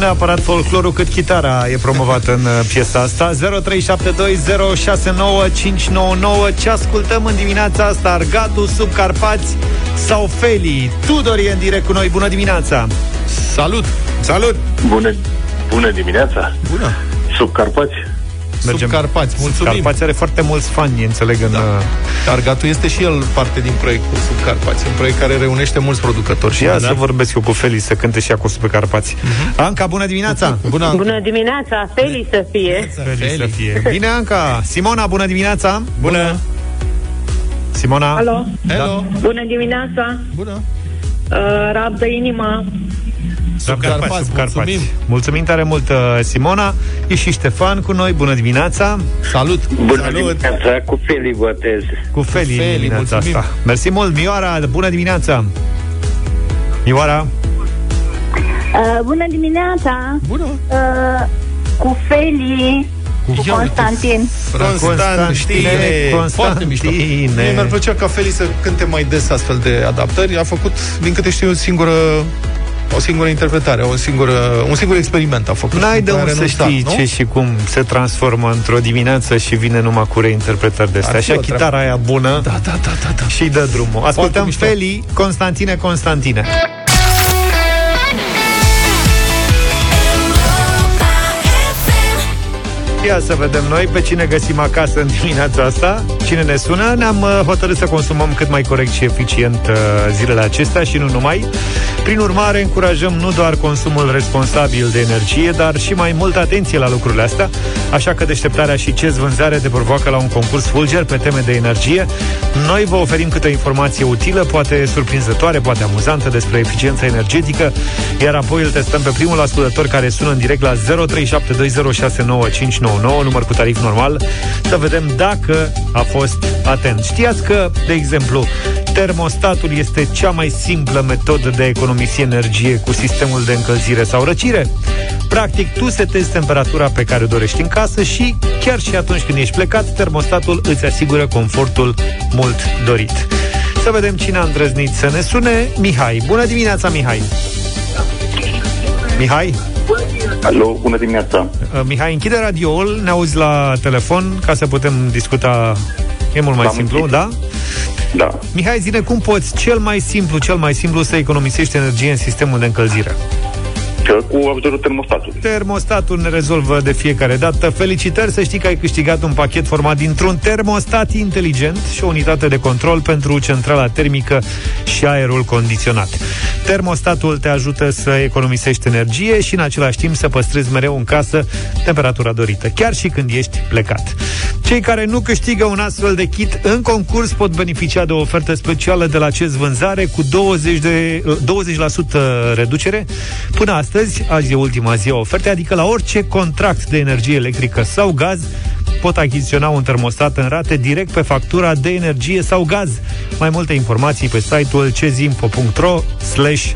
neapărat folclorul, cât chitara e promovată în uh, piesa asta. 0372069599. Ce ascultăm în dimineața asta? Argatu, Subcarpați sau Feli? Tudor e în direct cu noi. Bună dimineața! Salut! Salut! Bună, bună dimineața! Bună! Sub Carpați? Mergem. Sub Carpați, mulțumim! Carpați are foarte mulți fani, înțeleg, în... Da. uh, Argatul este și el parte din proiectul Sub Carpați, un proiect care reunește mulți producători. Și Ia să vorbesc eu cu Feli să cânte și acolo pe Carpați. Anca, bună dimineața! Bună! Bună dimineața, Feli să fie. Feli să fie. Bine, Anca! Simona, bună dimineața! Bună! Simona? Alo? Hello! Bună dimineața. Bună! Uh, rabdă inima. Sub Carpați, mulțumim. Mulțumim tare mult, uh, Simona. E și Ștefan cu noi. Bună dimineața! Salut! Bună Salut. dimineața, cu Feli votez. Cu Feli, Feli, în dimineața mulțumim. asta. Mersi mult, Mioara, bună dimineața! Mioara, Uh, bună dimineața! Bună! Uh, cu Feli, cu Ia uite, Constantin. Constantine, Foarte mișto. Mie mi-ar Constantine. plăcea ca Feli să cânte mai des astfel de adaptări. A făcut, din câte știu, o singură o singură interpretare, o singură, un singur experiment a făcut. N-ai de Care a unde să renunțat, știi nu? ce și cum se transformă într-o dimineață și vine numai cu reinterpretări de astea. Ar fi Așa, o treabă. chitara aia bună Da, da, da, da, da. și dă drumul. Ascultăm mișto. Feli, Constantine, Constantine. Ia să vedem noi pe cine găsim acasă în dimineața asta. Cine ne sună? Ne-am uh, hotărât să consumăm cât mai corect și eficient uh, zilele acestea și nu numai. Prin urmare, încurajăm nu doar consumul responsabil de energie, dar și mai multă atenție la lucrurile astea. Așa că deșteptarea și ce vânzare te provoacă la un concurs fulger pe teme de energie. Noi vă oferim câte o informație utilă, poate surprinzătoare, poate amuzantă despre eficiența energetică, iar apoi îl testăm pe primul ascultător care sună în direct la 0372069599, număr cu tarif normal, să vedem dacă a fost atent. Știați că, de exemplu, termostatul este cea mai simplă metodă de a economisi energie cu sistemul de încălzire sau răcire? Practic, tu setezi temperatura pe care o dorești în casă și, chiar și atunci când ești plecat, termostatul îți asigură confortul mult dorit. Să vedem cine a îndrăznit să ne sune. Mihai. Bună dimineața, Mihai! Mihai? Alo, bună dimineața. Uh, Mihai, închide radioul, ne auzi la telefon ca să putem discuta. E mult mai L-am simplu, închis. da? Da. Mihai, zine cum poți cel mai simplu, cel mai simplu să economisești energie în sistemul de încălzire. Că cu ajutorul termostatului. Termostatul ne rezolvă de fiecare dată. Felicitări să știi că ai câștigat un pachet format dintr-un termostat inteligent și o unitate de control pentru centrala termică și aerul condiționat. Termostatul te ajută să economisești energie și în același timp să păstrezi mereu în casă temperatura dorită, chiar și când ești plecat. Cei care nu câștigă un astfel de kit în concurs pot beneficia de o ofertă specială de la CES Vânzare cu 20%, de, 20% reducere. Până astăzi, azi e ultima zi a ofertei, adică la orice contract de energie electrică sau gaz, pot achiziționa un termostat în rate direct pe factura de energie sau gaz. Mai multe informații pe site-ul cezinfo.ro slash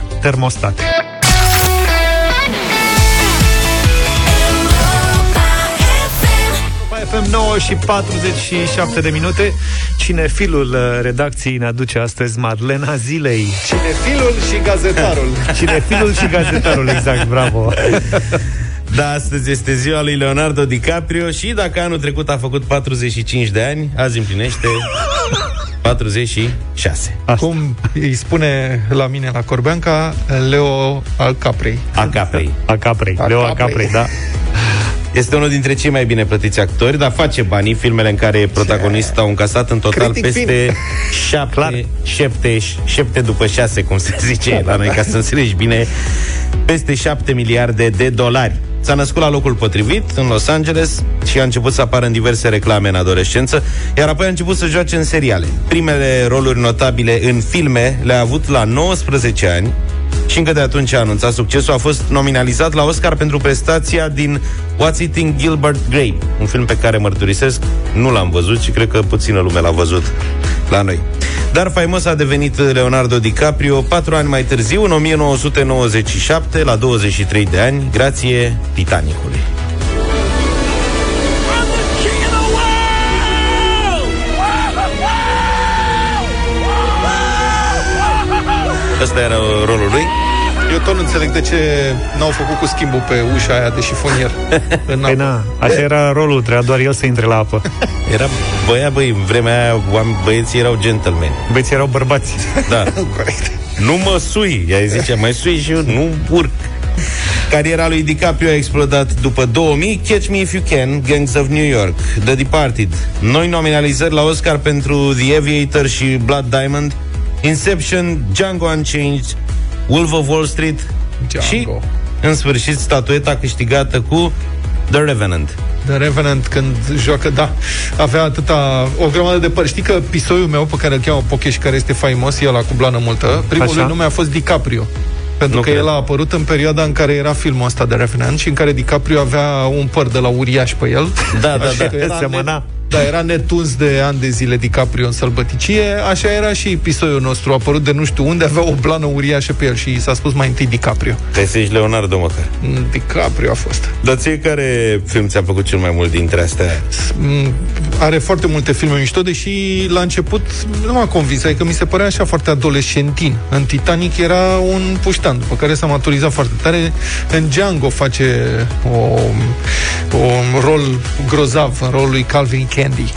FM 9 și 47 de minute. Cinefilul uh, redacției ne aduce astăzi Madlena Zilei. Cinefilul și gazetarul. Cinefilul și gazetarul, exact, bravo. Da, astăzi este ziua lui Leonardo DiCaprio și dacă anul trecut a făcut 45 de ani, azi împlinește 46. Asta. Cum îi spune la mine la Corbeanca, Leo al Caprei. A Caprei. A Caprei, A Leo A Caprei. Caprei, da. Este unul dintre cei mai bine plătiți actori, dar face banii. Filmele în care e protagonist au încasat în total Critic peste șapte, șapte, șapte după șase, cum se zice la noi, ca să înțelegi bine, peste 7 miliarde de dolari. S-a născut la locul potrivit, în Los Angeles, și a început să apară în diverse reclame în adolescență, iar apoi a început să joace în seriale. Primele roluri notabile în filme le-a avut la 19 ani, și încă de atunci a anunțat succesul, a fost nominalizat la Oscar pentru prestația din What's Eating Gilbert Grape, un film pe care mărturisesc, nu l-am văzut și cred că puțină lume l-a văzut la noi. Dar faimos a devenit Leonardo DiCaprio patru ani mai târziu, în 1997, la 23 de ani, grație Titanicului. Ăsta era rolul lui. Eu tot nu înțeleg de ce n-au făcut cu schimbul pe ușa aia de șifonier. în Păi apă. na, așa era rolul, trebuia doar el să intre la apă. Era băia, băi, în vremea aia oameni- băieții erau gentlemen. Băieții erau bărbați. Da. Corect. Nu mă sui, ea îi zicea, mai sui și eu nu urc. Cariera lui DiCaprio a explodat după 2000, Catch Me If You Can, Gangs of New York, The Departed, noi nominalizări la Oscar pentru The Aviator și Blood Diamond, Inception, Django Unchanged, Wolf of Wall Street Django. și, în sfârșit, statueta câștigată cu The Revenant. The Revenant când joacă, da, avea atâta, o grămadă de păr. Știi că pisoiul meu pe care îl cheamă Pocheș și care este faimos, el cu blană multă, primul Așa. lui nume a fost DiCaprio. Pentru Nu că cred. el a apărut în perioada în care era filmul ăsta de Revenant și în care DiCaprio avea un păr de la uriaș pe el. Da, da, Așa da. că era Semăna. Net- da, era netuns de ani de zile DiCaprio în sălbăticie, așa era și pisoiul nostru, a apărut de nu știu unde, avea o blană uriașă pe el și i s-a spus mai întâi DiCaprio. Te zici Leonardo măcar. Mm, DiCaprio a fost. Dar ție care film ți-a plăcut cel mai mult dintre astea? Mm, are foarte multe filme mișto, deși la început nu m-a convins, adică mi se părea așa foarte adolescentin. În Titanic era un puștan, după care s-a maturizat foarte tare. În Django face o, un rol grozav, în rolul lui Calvin Candy.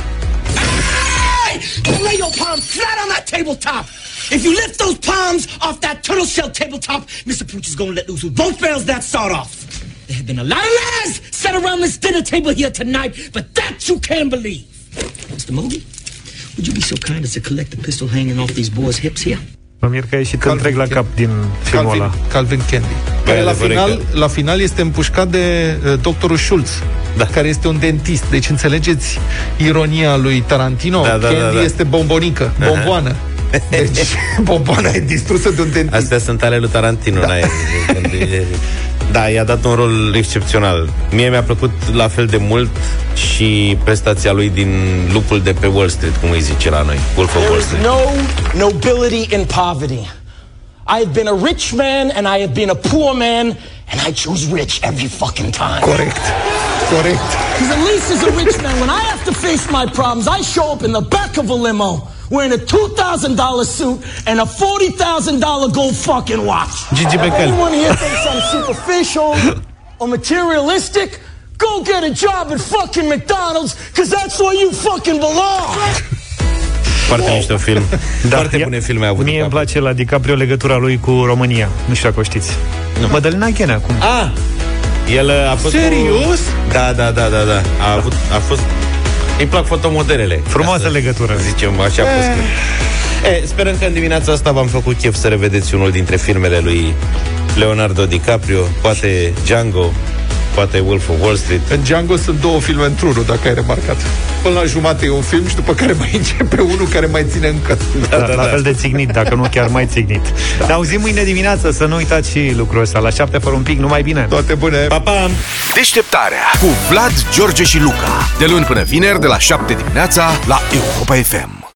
Lay your palms flat on that tabletop. If you lift those palms off that turtle shell tabletop, Mr. Pooch is gonna let loose with both barrels that start off. There have been a lot of lies said around this dinner table here tonight, but that you can believe. Mr. Mogi, would you be so kind as to collect the pistol hanging off these boys' hips here? Mă mir că a ieșit Calvin întreg la Candy. cap din filmul Calvin, ăla. Calvin Candy. Care la adevărat final, că- la final este împușcat de uh, doctorul Schulz, Da. care este un dentist. Deci înțelegeți ironia lui Tarantino? Da, da, da, Candy da. este bombonică, bomboană. Deci bomboana e distrusă de un dentist. Astea sunt ale lui Tarantino, da. n-ai- Da, i-a dat un rol excepțional. Mie mi-a plăcut la fel de mult și prestația lui din Lupul de pe Wall Street, cum îi zice la noi, Wolf of There Wall is Street. no nobility in poverty. I have been a rich man and I have been a poor man, and I choose rich every fucking time. Corect. Corect. Because at least as a rich man, when I have to face my problems, I show up in the back of a limo wearing a $2,000 suit and a $40,000 gold fucking watch. Gigi Becali. Anyone here thinks I'm superficial or materialistic? Go get a job at fucking McDonald's, because that's where you fucking belong. Foarte mișto film. Da, Foarte ia- bune filme a avut. Mie îmi DiCaprio. place la DiCaprio legătura lui cu România. Nu știu dacă o știți. Nu. Mădălina Ghenea, cum? Ah! El uh, a fost Serios? Cu... Da, da, da, da, da. A, avut, a fost... Îi plac fotomodelele. Frumoasă Ca să legătură. Zicem, așa a fost. E, sperăm că în dimineața asta v-am făcut chef să revedeți unul dintre filmele lui Leonardo DiCaprio, poate Django, poate Wolf of Wall Street. În Django sunt două filme într-unul, dacă ai remarcat. Până la jumate e un film și după care mai începe unul care mai ține încă. Da, da, la fel de țignit, dacă nu chiar mai țignit. Da. Ne auzim mâine dimineață, să nu uitați și lucrul ăsta. La șapte fără un pic, numai bine. Toate bune! Pa, pa! Deșteptarea cu Vlad, George și Luca. De luni până vineri, de la 7 dimineața, la Europa FM.